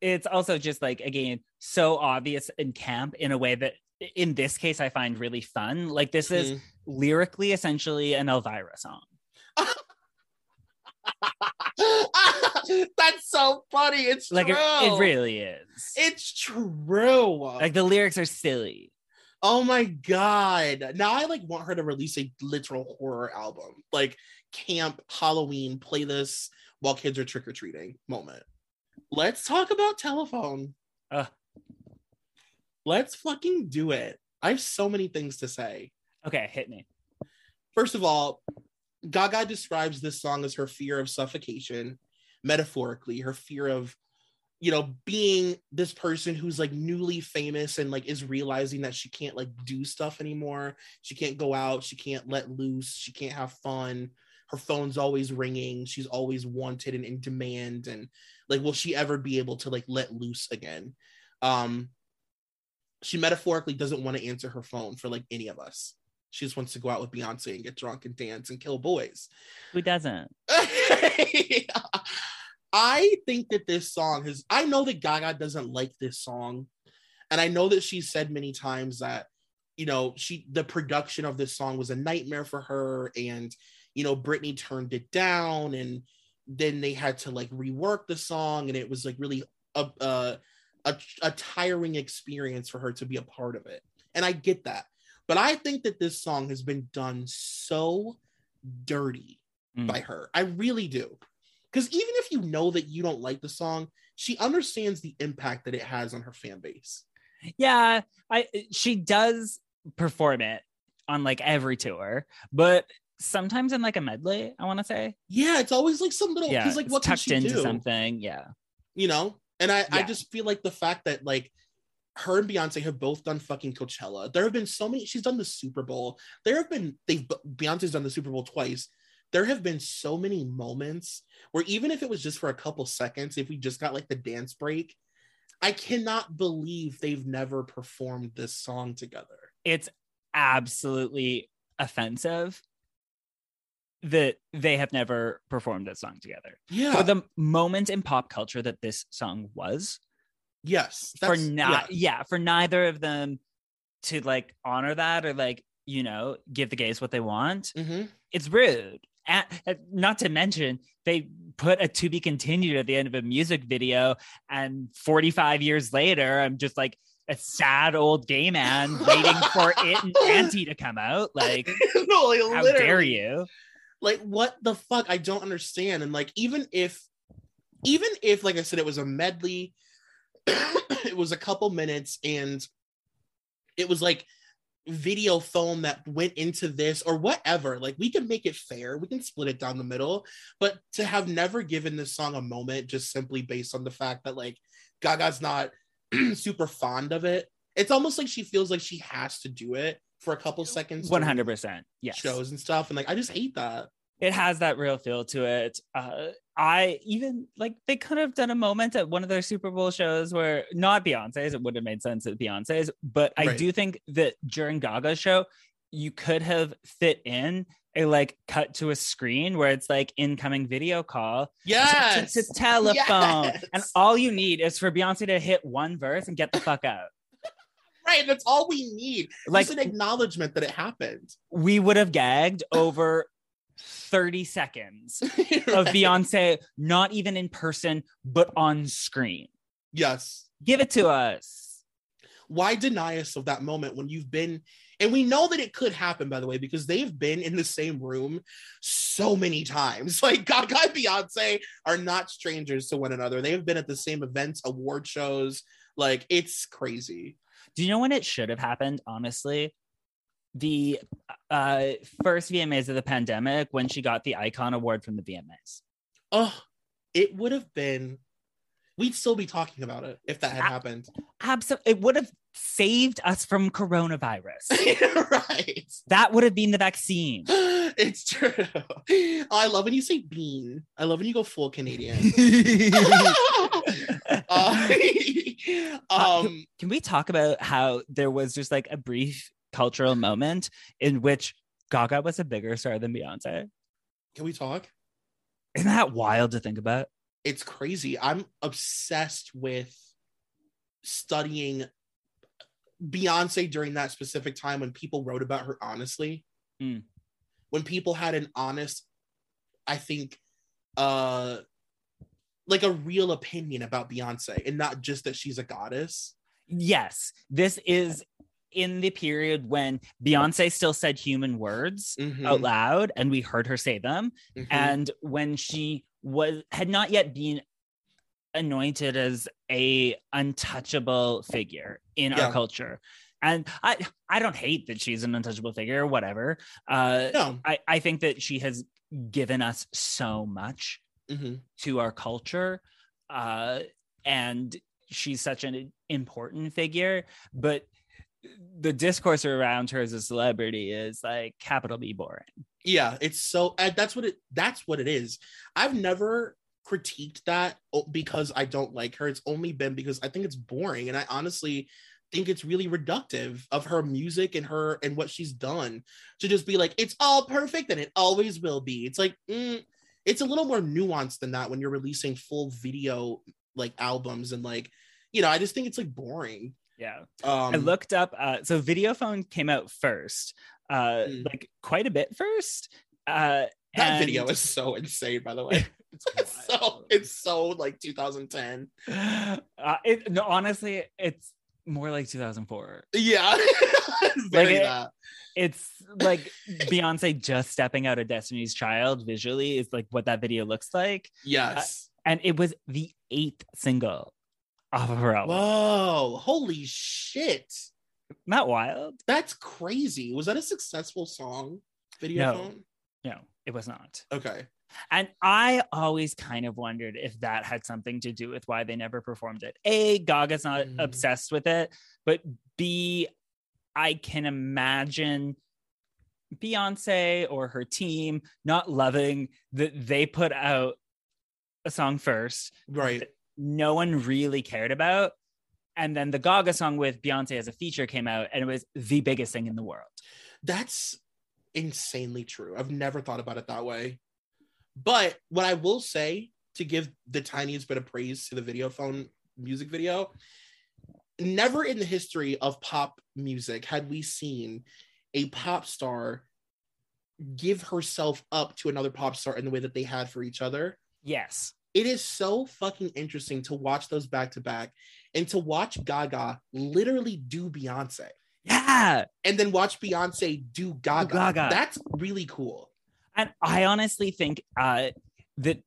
Speaker 2: it's also just like again so obvious in camp in a way that in this case I find really fun. Like this is
Speaker 1: Mhm.
Speaker 2: lyrically essentially an Elvira song.
Speaker 1: That's so funny. It's
Speaker 2: Like it, it really is.
Speaker 1: It's true.
Speaker 2: like the lyrics are silly.
Speaker 1: oh my god. Now I like want her to release a literal horror album. Like camp Halloween play this while kids are trick-or-treating moment. Let's talk about telephone.
Speaker 2: Ugh.
Speaker 1: Let's fucking do it. I have so many things to say.
Speaker 2: Okay, hit me.
Speaker 1: First of all, Gaga describes this song as her fear of suffocation, metaphorically, her fear of, you know, being this person who's like newly famous and like is realizing that she can't like do stuff anymore. She can't go out, she can't let loose, she can't have fun. Her phone's always ringing, she's always wanted and in demand. And like, will she ever be able to like let loose again? Um, she metaphorically doesn't want to answer her phone for like any of us. She just wants to go out with Beyonce and get drunk and dance and kill boys.
Speaker 2: Who doesn't?
Speaker 1: I think that this song has, I know that Gaga doesn't like this song. And I know that she said many times that, you know, she, the production of this song was a nightmare for her. And, you know, Britney turned it down and then they had to like rework the song. And it was like really a, a, a, a tiring experience for her to be a part of it. And I get that. But I think that this song has been done so dirty
Speaker 2: Mm.
Speaker 1: by her. I really do. Because even if you know that you don't like the song, she understands the impact that it has on her fan base.
Speaker 2: Yeah, I she does perform it on like every tour, but sometimes in like a medley, I want to say.
Speaker 1: Yeah, it's always like some little.
Speaker 2: Yeah,
Speaker 1: like, what can
Speaker 2: tucked into
Speaker 1: do?
Speaker 2: something. Yeah.
Speaker 1: You know, and I, I just feel like the fact that like her and Beyonce have both done fucking Coachella. There have been so many. She's done the Super Bowl. There have been they've Beyonce's done the Super Bowl twice. There have been so many moments where even if it was just for a couple seconds, if we just got like the dance break, I cannot believe they've never performed this song together.
Speaker 2: It's absolutely offensive that they have never performed this song together.
Speaker 1: Yeah.
Speaker 2: For the moment in pop culture that this song was,
Speaker 1: yes.
Speaker 2: for not yeah. for neither of them to like honor that or like, you know, give the gays what they want,
Speaker 1: yeah. Mhm.
Speaker 2: it's rude. And, uh, not to mention, they put a to be continued at the end of a music video, and 45 years later, I'm just like a sad old gay man waiting for it and Auntie to come out. Like,
Speaker 1: no, like,
Speaker 2: how
Speaker 1: literally.
Speaker 2: dare you?
Speaker 1: Like, what the fuck? I don't understand. And like, even if, even if, like I said, it was a medley, it was a couple minutes, and it was like Video Phone that went into this or whatever. Like, we can make it fair. We can split it down the middle. But to have never given this song a moment just simply based on the fact that like Gaga's not super fond of it, it's almost like she feels like she has to do it for a couple seconds.
Speaker 2: 100%. Yes.
Speaker 1: shows and stuff and like i just hate that
Speaker 2: It has that real feel to it. Uh, I even like they could have done a moment at one of their Super Bowl shows where not Beyonce's, it would have made sense at Beyonce's, but I
Speaker 1: Right.
Speaker 2: do think that during Gaga's show, you could have fit in a like cut to a screen where it's like incoming video call
Speaker 1: Yes.
Speaker 2: to, to telephone.
Speaker 1: Yes.
Speaker 2: And all you need is for Beyonce to hit one verse and get the fuck out.
Speaker 1: right. That's all we need.
Speaker 2: Like
Speaker 1: Like an acknowledgement that it happened.
Speaker 2: we would have gagged over 30 seconds of
Speaker 1: Right.
Speaker 2: Beyonce, not even in person, but on screen.
Speaker 1: Yes.
Speaker 2: Give it to us.
Speaker 1: Why deny us of that moment when you've been, and we know that it could happen, by the way, because they've been in the same room so many times. Like Gaga and Beyonce are not strangers to one another. They have been at the same events, award shows. Like it's crazy.
Speaker 2: Do you know when it should have happened? Honestly, the uh, first VMAs of the pandemic when she got the Icon Award from the VMAs.
Speaker 1: Oh, it would have been. We'd still be talking about it if that had
Speaker 2: Ah.
Speaker 1: happened.
Speaker 2: Absolutely, it would have saved us from coronavirus.
Speaker 1: right.
Speaker 2: that would have been the vaccine.
Speaker 1: It's true. Oh, I love when you say bean. I love when you go full Canadian. Uh, um,
Speaker 2: Can we talk about how there was just like a brief cultural moment in which Gaga was a bigger star than Beyonce?
Speaker 1: can we talk?
Speaker 2: Isn't that wild to think about?
Speaker 1: It's crazy. I'm obsessed with studying Beyonce during that specific time when people wrote about her honestly.
Speaker 2: Mm.
Speaker 1: When people had an honest, I think, uh, like a real opinion about Beyonce and not just that she's a goddess.
Speaker 2: Yes, this is in the period when Beyonce still said human words
Speaker 1: Mhm,
Speaker 2: out loud and we heard her say them.
Speaker 1: mhm.
Speaker 2: And when she was had not yet been anointed as a untouchable figure in
Speaker 1: Yeah.
Speaker 2: our culture. And I I don't hate that she's an untouchable figure, or whatever. Uh
Speaker 1: no.
Speaker 2: I, I think that she has given us so much
Speaker 1: mhm.
Speaker 2: to our culture uh and she's such an important figure but the discourse around her as a celebrity is like capital b boring
Speaker 1: Yeah, it's so that's what it that's what it is. I've never critiqued that because I don't like her. It's only been because I think it's boring and I honestly think it's really reductive of her music and her and what she's done to just be like it's all perfect and it always will be. It's like mm, it's a little more nuanced than that when you're releasing full video like albums and like you know, I just think it's like boring.
Speaker 2: Yeah
Speaker 1: Um
Speaker 2: i looked up uh so videophone came out first uh
Speaker 1: Mm.
Speaker 2: like quite a bit first uh
Speaker 1: that
Speaker 2: and-
Speaker 1: video is so insane by the way. It's so it's so like 2010.
Speaker 2: uh, it no honestly it's more like 2004
Speaker 1: Yeah. Very
Speaker 2: it- it's like Beyonce just stepping out of Destiny's Child visually is like what that video looks like.
Speaker 1: Yes.
Speaker 2: And it was the eighth single off of her album.
Speaker 1: Whoa. Holy shit.
Speaker 2: Not wild?
Speaker 1: That's crazy. Was that a successful song? Video
Speaker 2: No.
Speaker 1: phone?
Speaker 2: No, it was not.
Speaker 1: Okay.
Speaker 2: And I always kind of wondered if that had something to do with why they never performed it. A, Gaga's not
Speaker 1: Mm.
Speaker 2: obsessed with it, but B, I can imagine Beyonce or her team not loving that they put out a song first,
Speaker 1: Right.
Speaker 2: No one really cared about. And then the Gaga song with Beyonce as a feature came out, and it was the biggest thing in the world.
Speaker 1: That's insanely true. I've never thought about it that way. But what I will say to give the tiniest bit of praise to the video phone music video, never in the history of pop music had we seen a pop star give herself up to another pop star in the way that they had for each other.
Speaker 2: Yes.
Speaker 1: It is so fucking interesting to watch those back to back and to watch Gaga literally do Beyonce
Speaker 2: Yeah.
Speaker 1: and then watch Beyonce do Gaga.
Speaker 2: Gaga.
Speaker 1: That's really cool.
Speaker 2: And I honestly think uh, that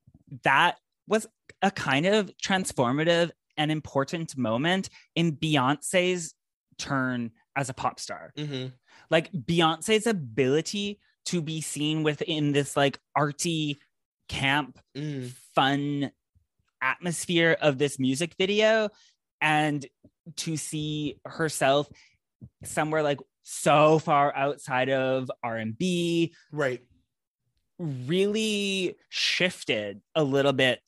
Speaker 2: that was a kind of transformative and important moment in Beyonce's turn as a pop star.
Speaker 1: hmm
Speaker 2: Like Beyonce's ability to be seen within this like arty, camp,
Speaker 1: Mm.
Speaker 2: fun atmosphere of this music video and to see herself somewhere like so far outside of R&B
Speaker 1: Right.
Speaker 2: really shifted a little bit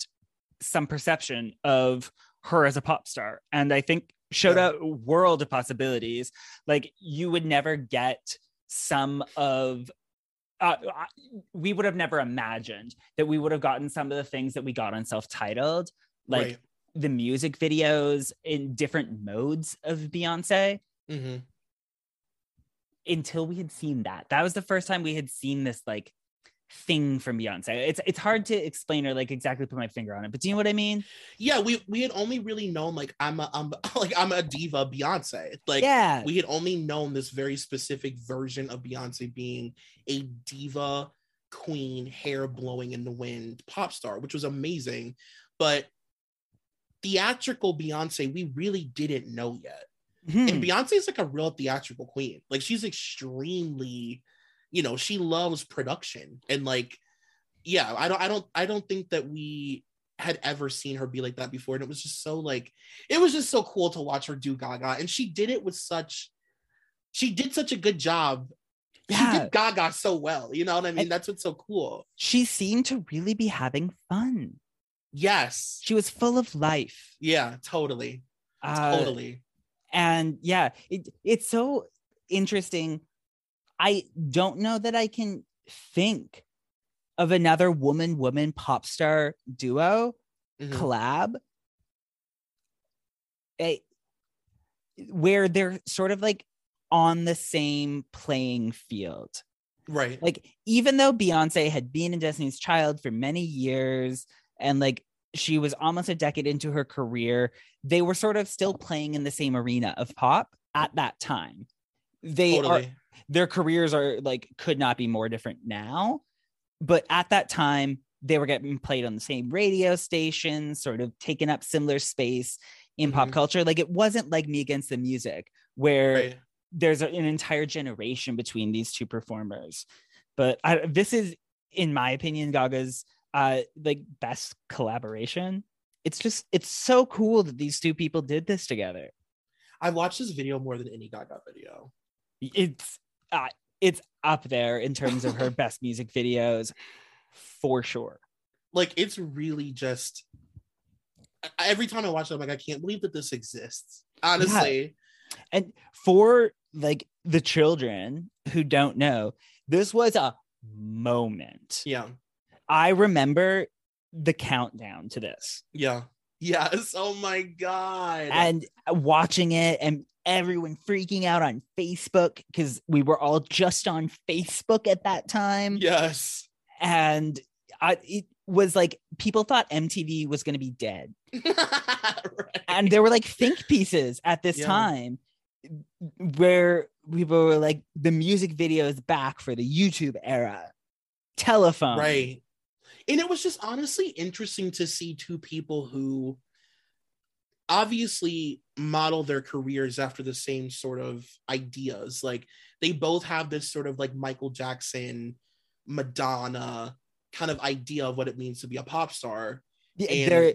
Speaker 2: some perception of her as a pop star. And I think showed
Speaker 1: Yeah.
Speaker 2: a world of possibilities. Like you would never get some of uh, we would have never imagined that we would have gotten some of the things that we got on self-titled, like
Speaker 1: Right.
Speaker 2: the music videos in different modes of Beyonce
Speaker 1: Mhm.
Speaker 2: until we had seen that. That was the first time we had seen this like thing from Beyonce. It's it's hard to explain or like exactly put my finger on it, but do you know what I mean?
Speaker 1: Yeah, we we had only really known like I'm a I'm like I'm a diva Beyonce. Like
Speaker 2: yeah.
Speaker 1: we had only known this very specific version of Beyonce being a diva queen, hair blowing in the wind pop star, which was amazing. But theatrical Beyonce, we really didn't know yet.
Speaker 2: Mhm.
Speaker 1: And Beyonce is like a real theatrical queen. Like she's extremely, you know, she loves production and like, yeah, I don't, I don't, I don't think that we had ever seen her be like that before. And it was just so like, it was just so cool to watch her do Gaga, and she did it with such, she did such a good job. She
Speaker 2: Yeah.
Speaker 1: did Gaga so well. You know what I mean?
Speaker 2: And-
Speaker 1: That's what's so cool.
Speaker 2: she seemed to really be having fun.
Speaker 1: Yes.
Speaker 2: She was full of life.
Speaker 1: Yeah. Totally.
Speaker 2: Uh,
Speaker 1: Totally.
Speaker 2: and yeah it, it's so interesting i don't know that i can think of another woman woman pop star duo
Speaker 1: Mhm.
Speaker 2: collab eh, where they're sort of like on the same playing field
Speaker 1: Right.
Speaker 2: like even though beyonce had been in destiny's child for many years and like she was almost a decade into her career they were sort of still playing in the same arena of pop at that time they are
Speaker 1: Totally.
Speaker 2: Their careers are like could not be more different now but at that time they were getting played on the same radio stations sort of taking up similar space in pop
Speaker 1: Mhm.
Speaker 2: culture like it wasn't like me against the music where
Speaker 1: Right.
Speaker 2: there's an entire generation between these two performers but I, this is in my opinion gaga's uh like best collaboration it's just it's so cool that these two people did this together
Speaker 1: I've watched this video more than any Gaga video.
Speaker 2: It's uh, it's up there in terms of her best music videos for sure
Speaker 1: like it's really just every time I watch it, I'm like, I can't believe that this exists. Honestly,
Speaker 2: and for like the children who don't know this was a moment
Speaker 1: yeah,
Speaker 2: i remember the countdown to this
Speaker 1: yeah, yes. Oh my god!
Speaker 2: and watching it and everyone freaking out on facebook because we were all just on facebook at that time
Speaker 1: yes,
Speaker 2: and I, it was like people thought mtv was going to be dead
Speaker 1: right.
Speaker 2: and there were like think pieces at this
Speaker 1: Yeah.
Speaker 2: time where people were like the music video is back for the youtube era telephone
Speaker 1: right. And it was just honestly interesting to see two people who obviously model their careers after the same sort of ideas. Like they both have this sort of like Michael Jackson, Madonna kind of idea of what it means to be a pop star.
Speaker 2: Yeah,
Speaker 1: And-
Speaker 2: they're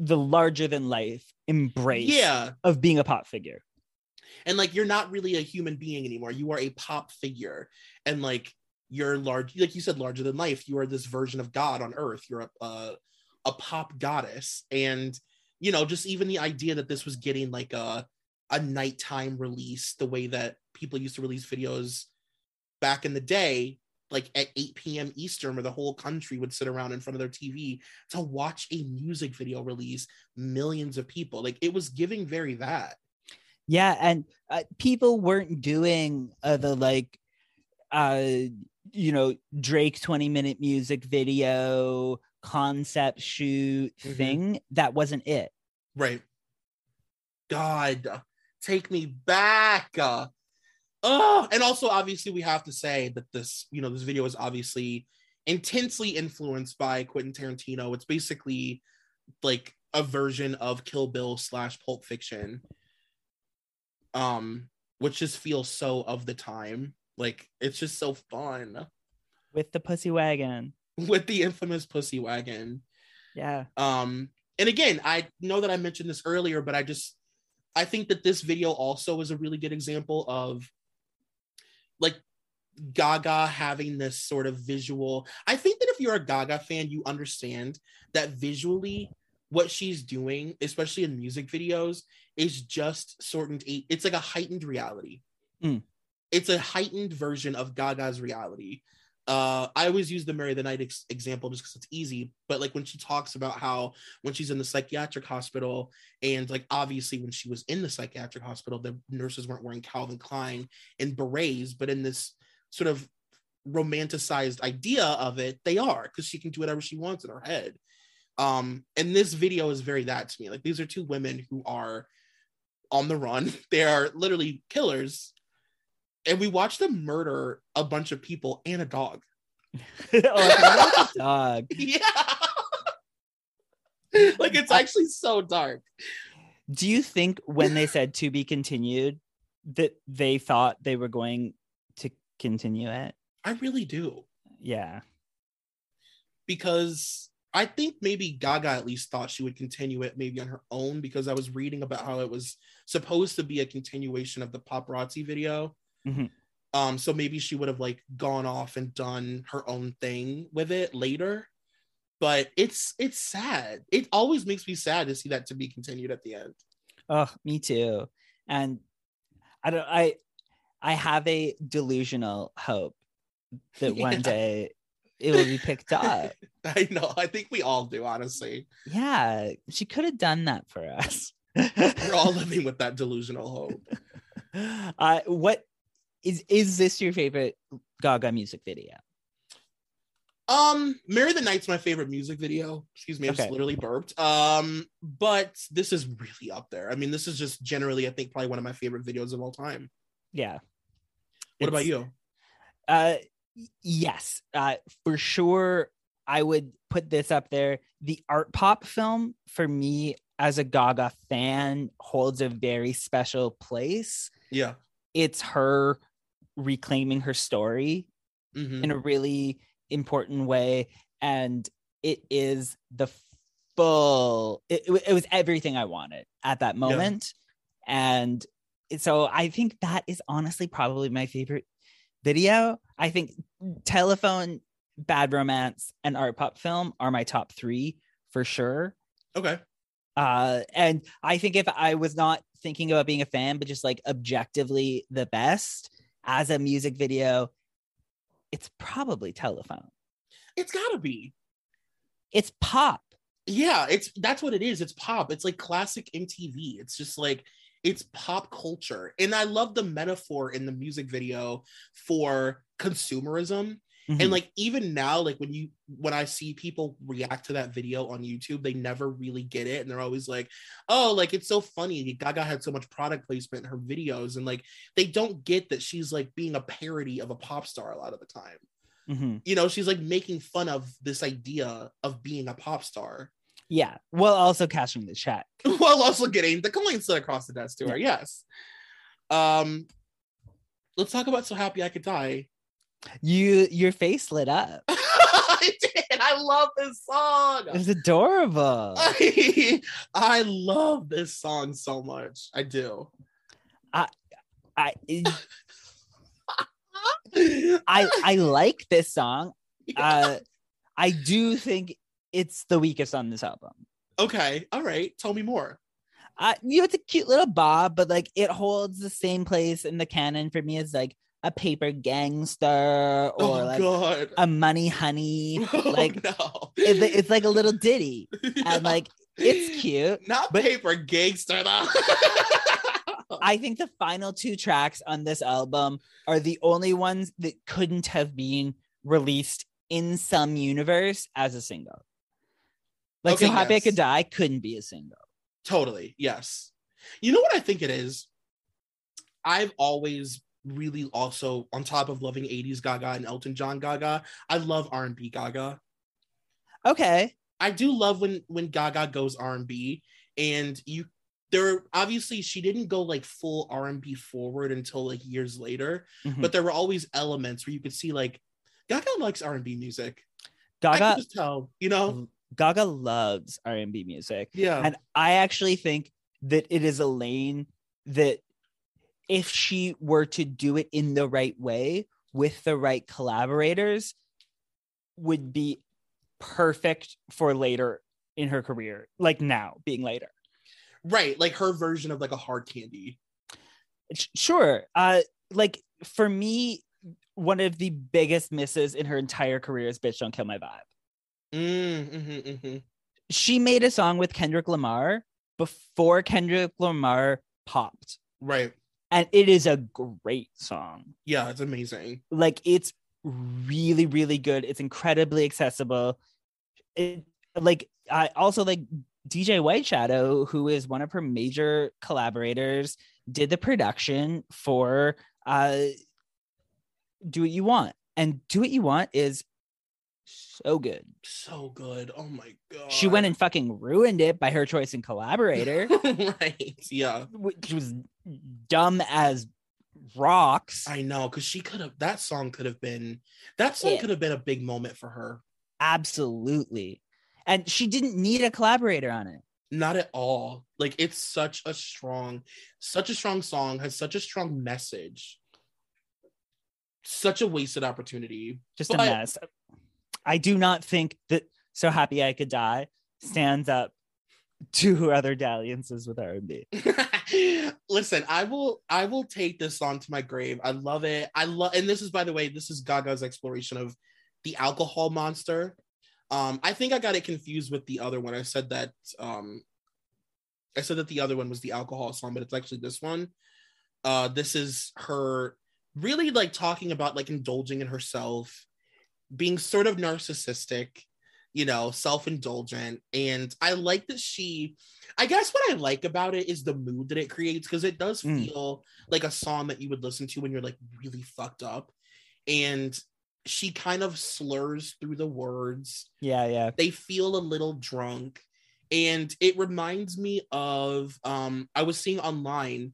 Speaker 2: the larger than life embrace
Speaker 1: Yeah.
Speaker 2: of being a pop figure
Speaker 1: and like you're not really a human being anymore you are a pop figure and like you're large like you said larger than life you are this version of god on earth you're a a, a pop goddess and you know just even the idea that this was getting like a a nighttime release the way that people used to release videos back in the day like at 8 p.m eastern where the whole country would sit around in front of their tv to watch a music video release millions of people. Like it was giving very that.
Speaker 2: Yeah and uh, people weren't doing uh, the like uh you know drake 20 minute music video concept shoot
Speaker 1: Mhm.
Speaker 2: thing. That wasn't it
Speaker 1: Right. God, take me back. Uh, oh, and also obviously we have to say that this, you know, this video is obviously intensely influenced by Quentin Tarantino. It's basically like a version of Kill Bill slash Pulp Fiction. Um, which just feels so of the time. Like it's just so fun
Speaker 2: with the pussy wagon
Speaker 1: with the infamous pussy wagon.
Speaker 2: yeah
Speaker 1: Um, and again, I know that I mentioned this earlier, but I just I think that this video also is a really good example of like Gaga having this sort of visual. I think that if you're a Gaga fan, you understand that visually what she's doing, especially in music videos, is just sort of it's like a heightened reality.
Speaker 2: Mm.
Speaker 1: It's a heightened version of Gaga's reality. Uh, I always use the Marry the Night ex- example just because it's easy, but like when she talks about how when she's in the psychiatric hospital, and like obviously when she was in the psychiatric hospital, the nurses weren't wearing Calvin Klein and berets, but in this sort of romanticized idea of it, they are because she can do whatever she wants in her head. Um, and this video is very that to me. Like these are two women who are on the run. They are literally killers. And we watched them murder a bunch of people and a dog.
Speaker 2: oh, a dog.
Speaker 1: Yeah. like it's actually so dark.
Speaker 2: Do you think when they said to be continued that they thought they were going to continue it?
Speaker 1: I really do.
Speaker 2: Yeah.
Speaker 1: Because I think maybe Gaga at least thought she would continue it maybe on her own because I was reading about how it was supposed to be a continuation of the paparazzi video.
Speaker 2: Mhm.
Speaker 1: Um, so maybe she would have like gone off and done her own thing with it later. But it's it's sad. It always makes me sad to see that to be continued at the end.
Speaker 2: Oh, me too. And I don't I I have a delusional hope that one day it will be picked up.
Speaker 1: I know. I think we all do, honestly.
Speaker 2: Yeah, she could have done that for us.
Speaker 1: We're all living with that delusional hope.
Speaker 2: uh, what is is this your favorite Gaga music video?
Speaker 1: Um, Marry the Night's my favorite music video. Excuse me, I just literally burped. Um, but this is really up there. I mean, this is just generally, I think, probably one of my favorite videos of all time.
Speaker 2: Yeah.
Speaker 1: What about you?
Speaker 2: Uh, yes, uh, for sure. I would put this up there. The art pop film for me as a Gaga fan holds a very special place.
Speaker 1: Yeah.
Speaker 2: It's her reclaiming her story
Speaker 1: Mhm.
Speaker 2: in a really important way, and it is the full. It, it it was everything I wanted at that moment, and so I think that is honestly probably my favorite video. I think telephone, bad romance, and art pop film are my top three for sure.
Speaker 1: Okay.
Speaker 2: Uh, and I think if I was not thinking about being a fan, but just like objectively the best as a music video, it's probably telephone.
Speaker 1: It's gotta be.
Speaker 2: It's pop.
Speaker 1: Yeah, it's that's what it is. It's pop. It's like classic MTV. It's just like it's pop culture. And I love the metaphor in the music video for consumerism.
Speaker 2: Mhm.
Speaker 1: And like even now, like when you when I see people react to that video on YouTube, they never really get it. And they're always like, oh, like it's so funny. Gaga had so much product placement in her videos. And like they don't get that she's like being a parody of a pop star a lot of the time.
Speaker 2: Mhm.
Speaker 1: You know, she's like making fun of this idea of being a pop star.
Speaker 2: yeah. While also cashing the check.
Speaker 1: while also getting the coins sent across the desk to her. Yes. Um, let's talk about "So Happy I Could Die."
Speaker 2: You your face lit up.
Speaker 1: I did. I love this song.
Speaker 2: It's adorable.
Speaker 1: I, I love this song so much. I do.
Speaker 2: I I I like this song. Uh I do think it's the weakest on this album.
Speaker 1: okay. All right. Tell me more.
Speaker 2: Uh, you know, it's a cute little bob, but like it holds the same place in the canon for me as like a paper gangster or
Speaker 1: oh
Speaker 2: like
Speaker 1: God.
Speaker 2: a money honey.
Speaker 1: Oh,
Speaker 2: like
Speaker 1: no.
Speaker 2: it- it's like a little ditty, and like it's cute.
Speaker 1: not
Speaker 2: but-
Speaker 1: paper gangster though.
Speaker 2: I think the final two tracks on this album are the only ones that couldn't have been released in some universe as a single. Like
Speaker 1: Okay,
Speaker 2: So Happy I. Could Die couldn't be a single.
Speaker 1: Totally. Yes. You know what I think it is? I've always really also on top of loving 80s Gaga and Elton John Gaga, I love R&B Gaga.
Speaker 2: Okay.
Speaker 1: I do love when when Gaga goes R&B and you there obviously she didn't go like full R&B forward until like years later,
Speaker 2: Mhm.
Speaker 1: but there were always elements where you could see like Gaga likes R&B music.
Speaker 2: Gaga
Speaker 1: could just tell, you know?
Speaker 2: Gaga loves R&B music.
Speaker 1: Yeah.
Speaker 2: And I actually think that it is a lane that if she were to do it in the right way with the right collaborators would be perfect for later in her career, like now being later.
Speaker 1: Right, like her version of like a hard candy.
Speaker 2: Sure. Uh like for me, one of the biggest misses in her entire career is Bitch Don't Kill My Vibe.
Speaker 1: Mm, mhm, mhm.
Speaker 2: She made a song with Kendrick Lamar before Kendrick Lamar popped.
Speaker 1: Right.
Speaker 2: And it is a great song.
Speaker 1: Yeah, it's amazing.
Speaker 2: Like it's really, really good. It's incredibly accessible. It like I also like DJ White Shadow, who is one of her major collaborators, did the production for uh Do What You Want. And Do What You Want is so good.
Speaker 1: So good. Oh my god.
Speaker 2: She went and fucking ruined it by her choice in collaborator,
Speaker 1: right. Yeah.
Speaker 2: which was dumb as rocks.
Speaker 1: I know, because she could have that song could have been that song could have been a big moment for her.
Speaker 2: Absolutely. And she didn't need a collaborator on it.
Speaker 1: Not at all. Like it's such a strong, such a strong song, has such a strong message. Such a wasted opportunity.
Speaker 2: Just a
Speaker 1: But-
Speaker 2: mess. I do not think that So Happy I Could Die stands up her other dalliances with R&B.
Speaker 1: Listen, I will I will take this song to my grave. I love it. I love and this is by the way, this is Gaga's exploration of the alcohol monster. Um I think I got it confused with the other one. I said that um I said that the other one was the alcohol song, but it's actually this one. Uh this is her really like talking about like indulging in herself, being sort of narcissistic, you know, self-indulgent and I like that she I guess what I like about it is the mood that it creates because it does
Speaker 2: Mm.
Speaker 1: feel like a song that you would listen to when you're like really fucked up. And she kind of slurs through the words.
Speaker 2: Yeah, yeah.
Speaker 1: They feel a little drunk. And it reminds me of um I was seeing online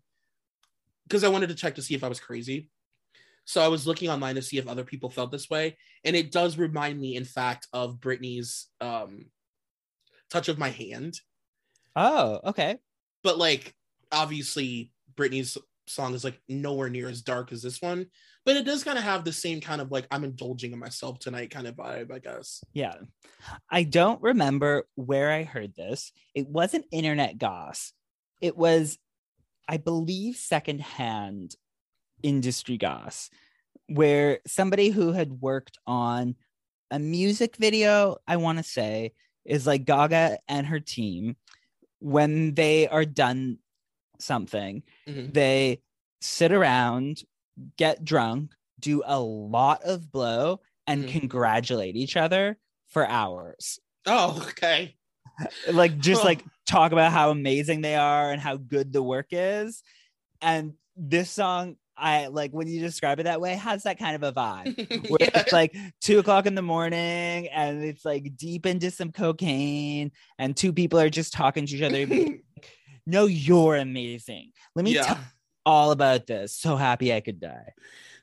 Speaker 1: because I wanted to check to see if I was crazy. So I was looking online to see if other people felt this way. And it does remind me, in fact, of Britney's um touch of my hand
Speaker 2: Oh, okay.
Speaker 1: but like obviously Britney's song is like nowhere near as dark as this one, but it does kind of have the same kind of like I'm indulging in myself tonight kind of vibe, I guess.
Speaker 2: Yeah. I don't remember where I heard this. It wasn't internet goss. It was, I believe, secondhand industry goss, where somebody who had worked on a music video, I want to say, is like Gaga and her team, when they are done something,
Speaker 1: Mhm.
Speaker 2: they sit around, get drunk, do a lot of blow, and
Speaker 1: Mhm.
Speaker 2: congratulate each other for hours.
Speaker 1: Oh, okay.
Speaker 2: Like just
Speaker 1: Oh.
Speaker 2: like talk about how amazing they are and how good the work is. And this song, I like when you describe it that way, has that kind of a vibe. Where
Speaker 1: Yeah.
Speaker 2: it's like two o'clock in the morning and it's like deep into some cocaine, and two people are just talking to each other. like, no, you're amazing. Let me
Speaker 1: yeah.
Speaker 2: tell you all about this. So happy I could die.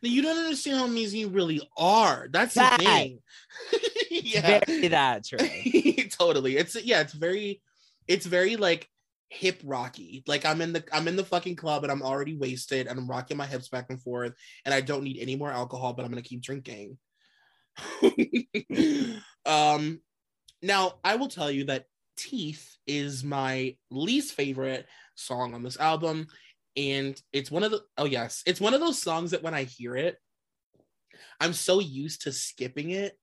Speaker 1: you don't understand how amazing you really are. That's the thing. yeah.
Speaker 2: Very that's right.
Speaker 1: totally. It's yeah, it's very it's very like hip rocky. Like I'm in the I'm in the fucking club and I'm already wasted and I'm rocking my hips back and forth and I don't need any more alcohol, but I'm gonna keep drinking. um now I will tell you that Teeth is my least favorite song on this album. And it's one of the oh yes, it's one of those songs that when I hear it, I'm so used to skipping it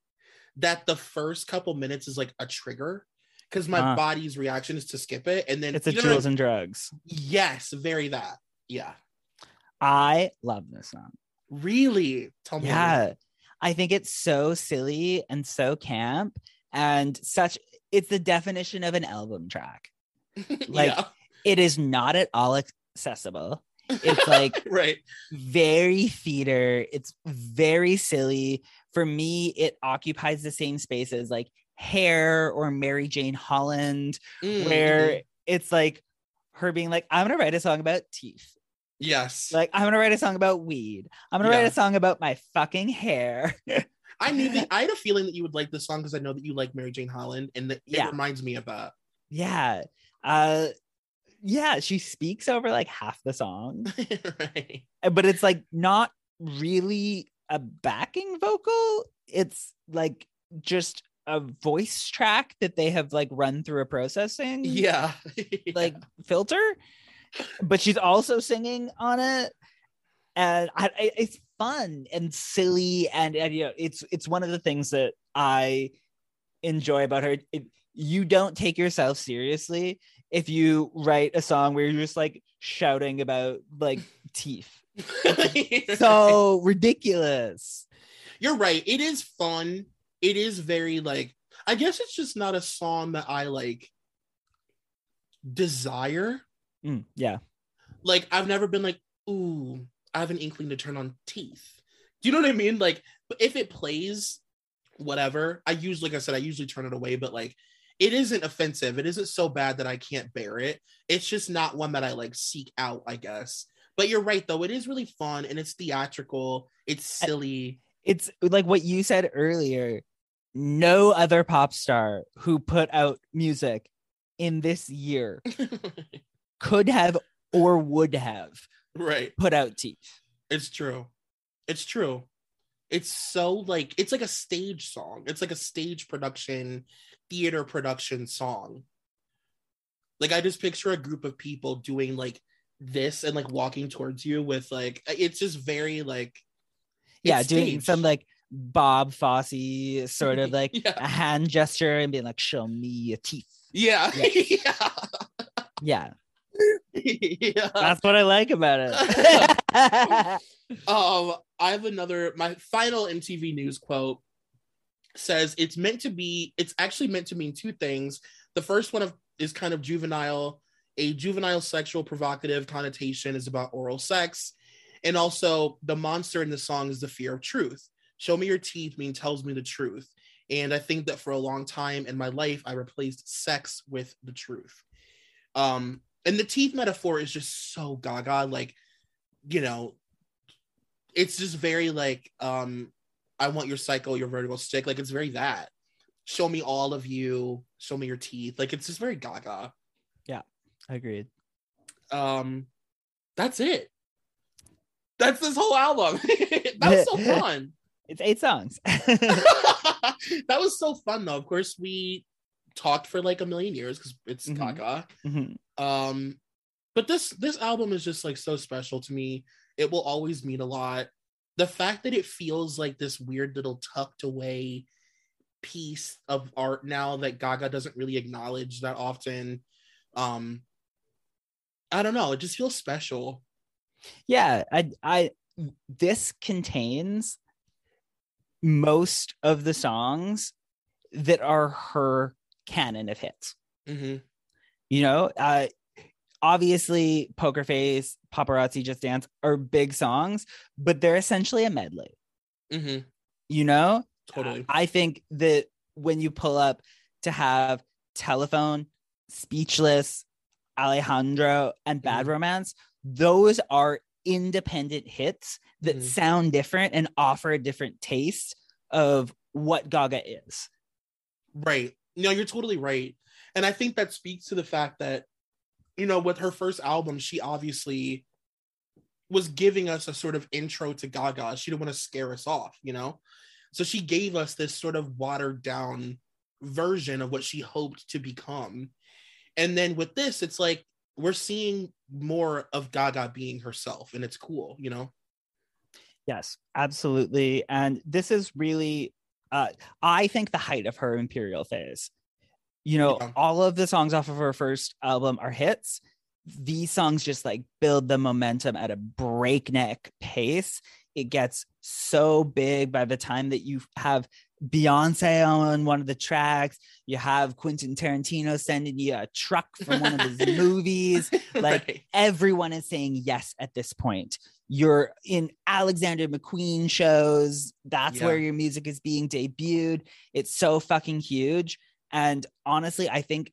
Speaker 1: that the first couple minutes is like a trigger because my
Speaker 2: Ah.
Speaker 1: body's reaction is to skip it and then
Speaker 2: It's a
Speaker 1: you know what
Speaker 2: jewels
Speaker 1: I-
Speaker 2: and drugs.
Speaker 1: yes very that yeah
Speaker 2: I love this song.
Speaker 1: really tell me
Speaker 2: Yeah. I think it's so silly and so camp and such it's the definition of an album track. like-
Speaker 1: yeah
Speaker 2: It is not at all accessible. It's like
Speaker 1: right
Speaker 2: very theater. It's very silly. For me, it occupies the same space as like Hair or Mary Jane Holland,
Speaker 1: Mm,
Speaker 2: where it's like her being like, I'm gonna write a song about teeth.
Speaker 1: yes
Speaker 2: Like, I'm gonna write a song about weed. I'm gonna write a song about my fucking hair.
Speaker 1: i knew that i had a feeling that you would like this song because i know that you like mary jane holland and that
Speaker 2: Yeah.
Speaker 1: it reminds me of that
Speaker 2: yeah. Uh yeah, she speaks over like half the song,
Speaker 1: right
Speaker 2: uh, but it's like not really a backing vocal. It's like just a voice track that they have like run through a processing
Speaker 1: Yeah.
Speaker 2: like filter, but she's also singing on it, and I, I, it's fun and silly, and, and you know, it's it's one of the things that I enjoy about her. It, you don't take yourself seriously if you write a song where you're just like shouting about like teeth. So ridiculous.
Speaker 1: You're right. It is fun. It is very like I guess it's just not a song that I like desire.
Speaker 2: Mm, yeah.
Speaker 1: Like I've never been like, ooh, I have an inkling to turn on teeth. Do you know what I mean? Like, but if it plays, whatever, I usually, like I said, I usually turn it away, but like it isn't offensive. It isn't so bad that I can't bear it. It's just not one that I like seek out, I guess. But you're right though, it is really fun and it's theatrical, it's silly.
Speaker 2: It's like what you said earlier. No other pop star who put out music in this year could have or would have
Speaker 1: right.
Speaker 2: put out teeth.
Speaker 1: It's true. It's true. It's so like it's like a stage song. It's like a stage production, theater production song. Like I just picture a group of people doing like this and like walking towards you with like it's just very like
Speaker 2: Yeah, doing
Speaker 1: staged.
Speaker 2: some like Bob Fosse sort of like
Speaker 1: Yeah.
Speaker 2: a hand gesture and being like, show me your teeth.
Speaker 1: yeah.
Speaker 2: Yeah.
Speaker 1: Yeah.
Speaker 2: Yeah.
Speaker 1: yeah.
Speaker 2: That's what I like about it.
Speaker 1: Um, I have another. My final MTV News quote says it's meant to be. It's actually meant to mean two things. The first one of is kind of juvenile. A juvenile sexual provocative connotation is about oral sex, and also the monster in the song is the fear of truth. Show me your teeth mean tells me the truth. And I think that for a long time in my life, I replaced sex with the truth. Um, and the teeth metaphor is just so gaga. Like, you know, it's just very like um I want your cycle, your vertical stick. Like it's very that. Show me all of you, show me your teeth. Like it's just very gaga.
Speaker 2: Yeah, I agreed.
Speaker 1: Um that's it. That's this whole album. that was so fun.
Speaker 2: It's eight songs.
Speaker 1: that was so fun though. Of course, we talked for like a million years because it's
Speaker 2: Mhm.
Speaker 1: gaga.
Speaker 2: Mhm.
Speaker 1: um but this this album is just like so special to me it will always mean a lot the fact that it feels like this weird little tucked away piece of art now that gaga doesn't really acknowledge that often um i don't know it just feels special
Speaker 2: yeah i i this contains most of the songs that are her canon of hits.
Speaker 1: Hmm
Speaker 2: you know uh obviously poker face paparazzi just dance are big songs but they're essentially a medley.
Speaker 1: Hmm
Speaker 2: you know?
Speaker 1: Totally.
Speaker 2: I think that when you pull up to have telephone speechless alejandro and bad
Speaker 1: Mhm.
Speaker 2: romance those are independent hits that
Speaker 1: Mhm.
Speaker 2: sound different and offer a different taste of what gaga is
Speaker 1: Right. No, you're totally right. And I think that speaks to the fact that, you know, with her first album, she obviously was giving us a sort of intro to Gaga. She didn't want to scare us off, you know? So she gave us this sort of watered down version of what she hoped to become. And then with this, it's like we're seeing more of Gaga being herself, and it's cool, you know?
Speaker 2: Yes, absolutely. And this is really, uh, I think, the height of her Imperial phase. You know,
Speaker 1: Yeah.
Speaker 2: all of the songs off of her first album are hits. These songs just like build the momentum at a breakneck pace. It gets so big by the time that you have Beyonce on one of the tracks, you have Quentin Tarantino sending you a truck from one of his movies. Like
Speaker 1: Right.
Speaker 2: everyone is saying yes at this point. You're in alexander mcqueen shows. That's
Speaker 1: Yeah.
Speaker 2: where your music is being debuted. It's so fucking huge. And honestly i think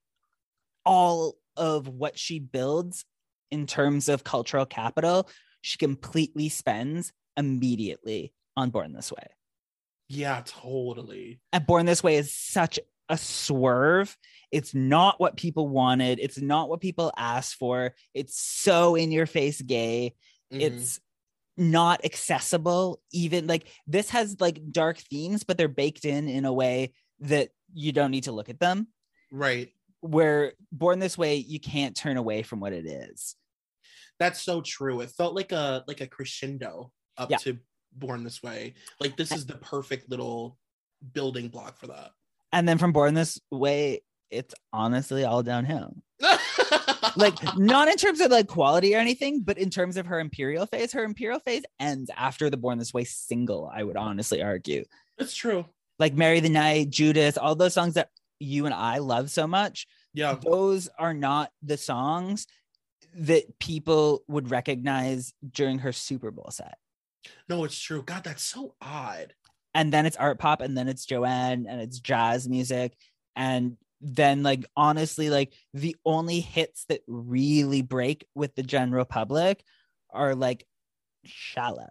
Speaker 2: all of what she builds in terms of cultural capital she completely spends immediately on born this way
Speaker 1: yeah, totally.
Speaker 2: and born this way is such a swerve it's not what people wanted it's not what people asked for it's so in your face gay
Speaker 1: Mhm.
Speaker 2: it's not accessible even like this has like dark themes but they're baked in in a way that you don't need to look at them
Speaker 1: Right.
Speaker 2: where born this way you can't turn away from what it is
Speaker 1: That's so true. It felt like a like a crescendo up
Speaker 2: Yeah.
Speaker 1: to Born This Way. Like this is the perfect little building block for that.
Speaker 2: and then from born this way it's honestly all downhill like not in terms of like quality or anything but in terms of her imperial phase her imperial phase ends after the born this way single i would honestly argue
Speaker 1: it's true.
Speaker 2: like Marry the night judas all those songs that you and i love so much
Speaker 1: Yeah.
Speaker 2: those are not the songs that people would recognize during her super bowl set
Speaker 1: No, it's true. God, that's so odd.
Speaker 2: and then it's art pop and then it's joanne and it's jazz music and then like honestly like the only hits that really break with the general public are like shallow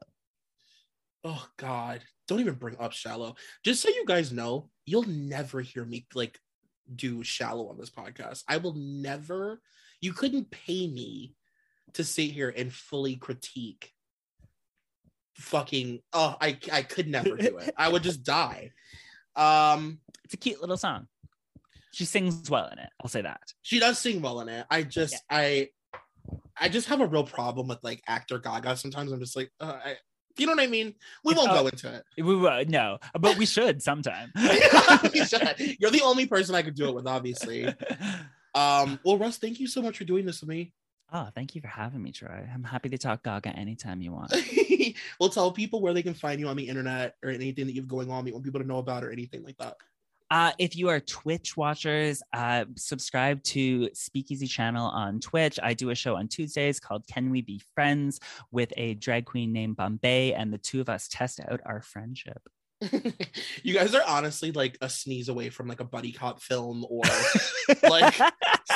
Speaker 1: Oh God. Don't even bring up shallow. Just so you guys know, you'll never hear me like do shallow on this podcast. I will never, you couldn't pay me to sit here and fully critique fucking oh I I could never do it. I would just die. Um
Speaker 2: it's a cute little song she sings well in it i'll say that
Speaker 1: she does sing well in it. I just I I just have a real problem with like actor Gaga. Sometimes I'm just like, uh, I, you know what I mean? We won't
Speaker 2: Oh.
Speaker 1: go into it.
Speaker 2: we would no but we should sometime
Speaker 1: We should. You're the only person I could do it with, obviously. Um, well, Russ, thank you so much for doing this with me.
Speaker 2: Oh thank you for having me troy i'm happy to talk gaga anytime you want
Speaker 1: we'll tell people where they can find you on the internet or anything that you've going on. We want people to know about or anything like that.
Speaker 2: Uh, if you are Twitch watchers, uh, subscribe to Speakeasy channel on Twitch. I do a show on Tuesdays called Can We Be Friends with a drag queen named Bombae, and the two of us test out our friendship.
Speaker 1: you guys are honestly like a sneeze away from like a buddy cop film or like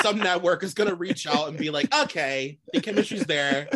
Speaker 1: some network is gonna reach out and be like, okay, the chemistry's there.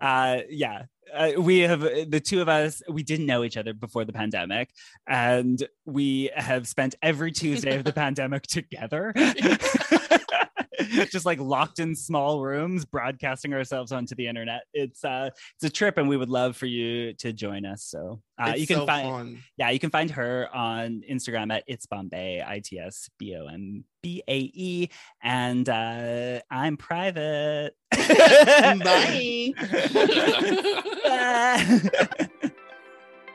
Speaker 2: uh, yeah. Uh, we have the two of us we didn't know each other before the pandemic and we have spent every tuesday of the pandemic together just like locked in small rooms broadcasting ourselves onto the internet it's uh it's a trip and we would love for you to join us so uh,
Speaker 1: It's
Speaker 2: you can
Speaker 1: so
Speaker 2: find
Speaker 1: fun.
Speaker 2: yeah you can find her on instagram at it's bombae i-t-s b-o-m-b-a-e and uh i'm private
Speaker 1: Bye.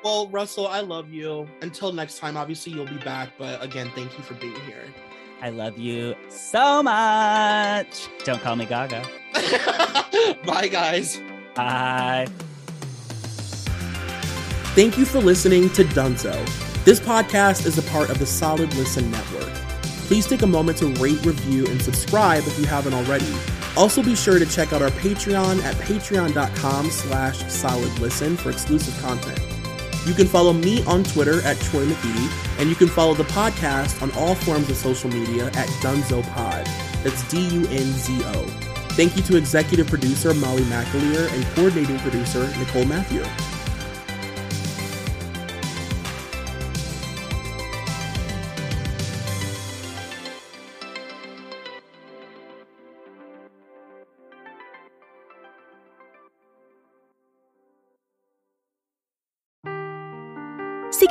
Speaker 1: Well, Russell, I love you. Until next time, obviously you'll be back, but again, thank you for being here.
Speaker 2: I love you so much. Don't call me Gaga.
Speaker 1: Bye, guys.
Speaker 2: Bye.
Speaker 1: Thank you for listening to Dunzo. This podcast is a part of the Solid Listen Network. Please take a moment to rate, review, and subscribe if you haven't already. Also be sure to check out our Patreon at patreon.com slash solid listen for exclusive content. You can follow me on Twitter at Troy McEady, and you can follow the podcast on all forms of social media at Dunzo Pod. That's D-U-N-Z-O. Thank you to executive producer Molly McAleer and coordinating producer Nicole Matthew.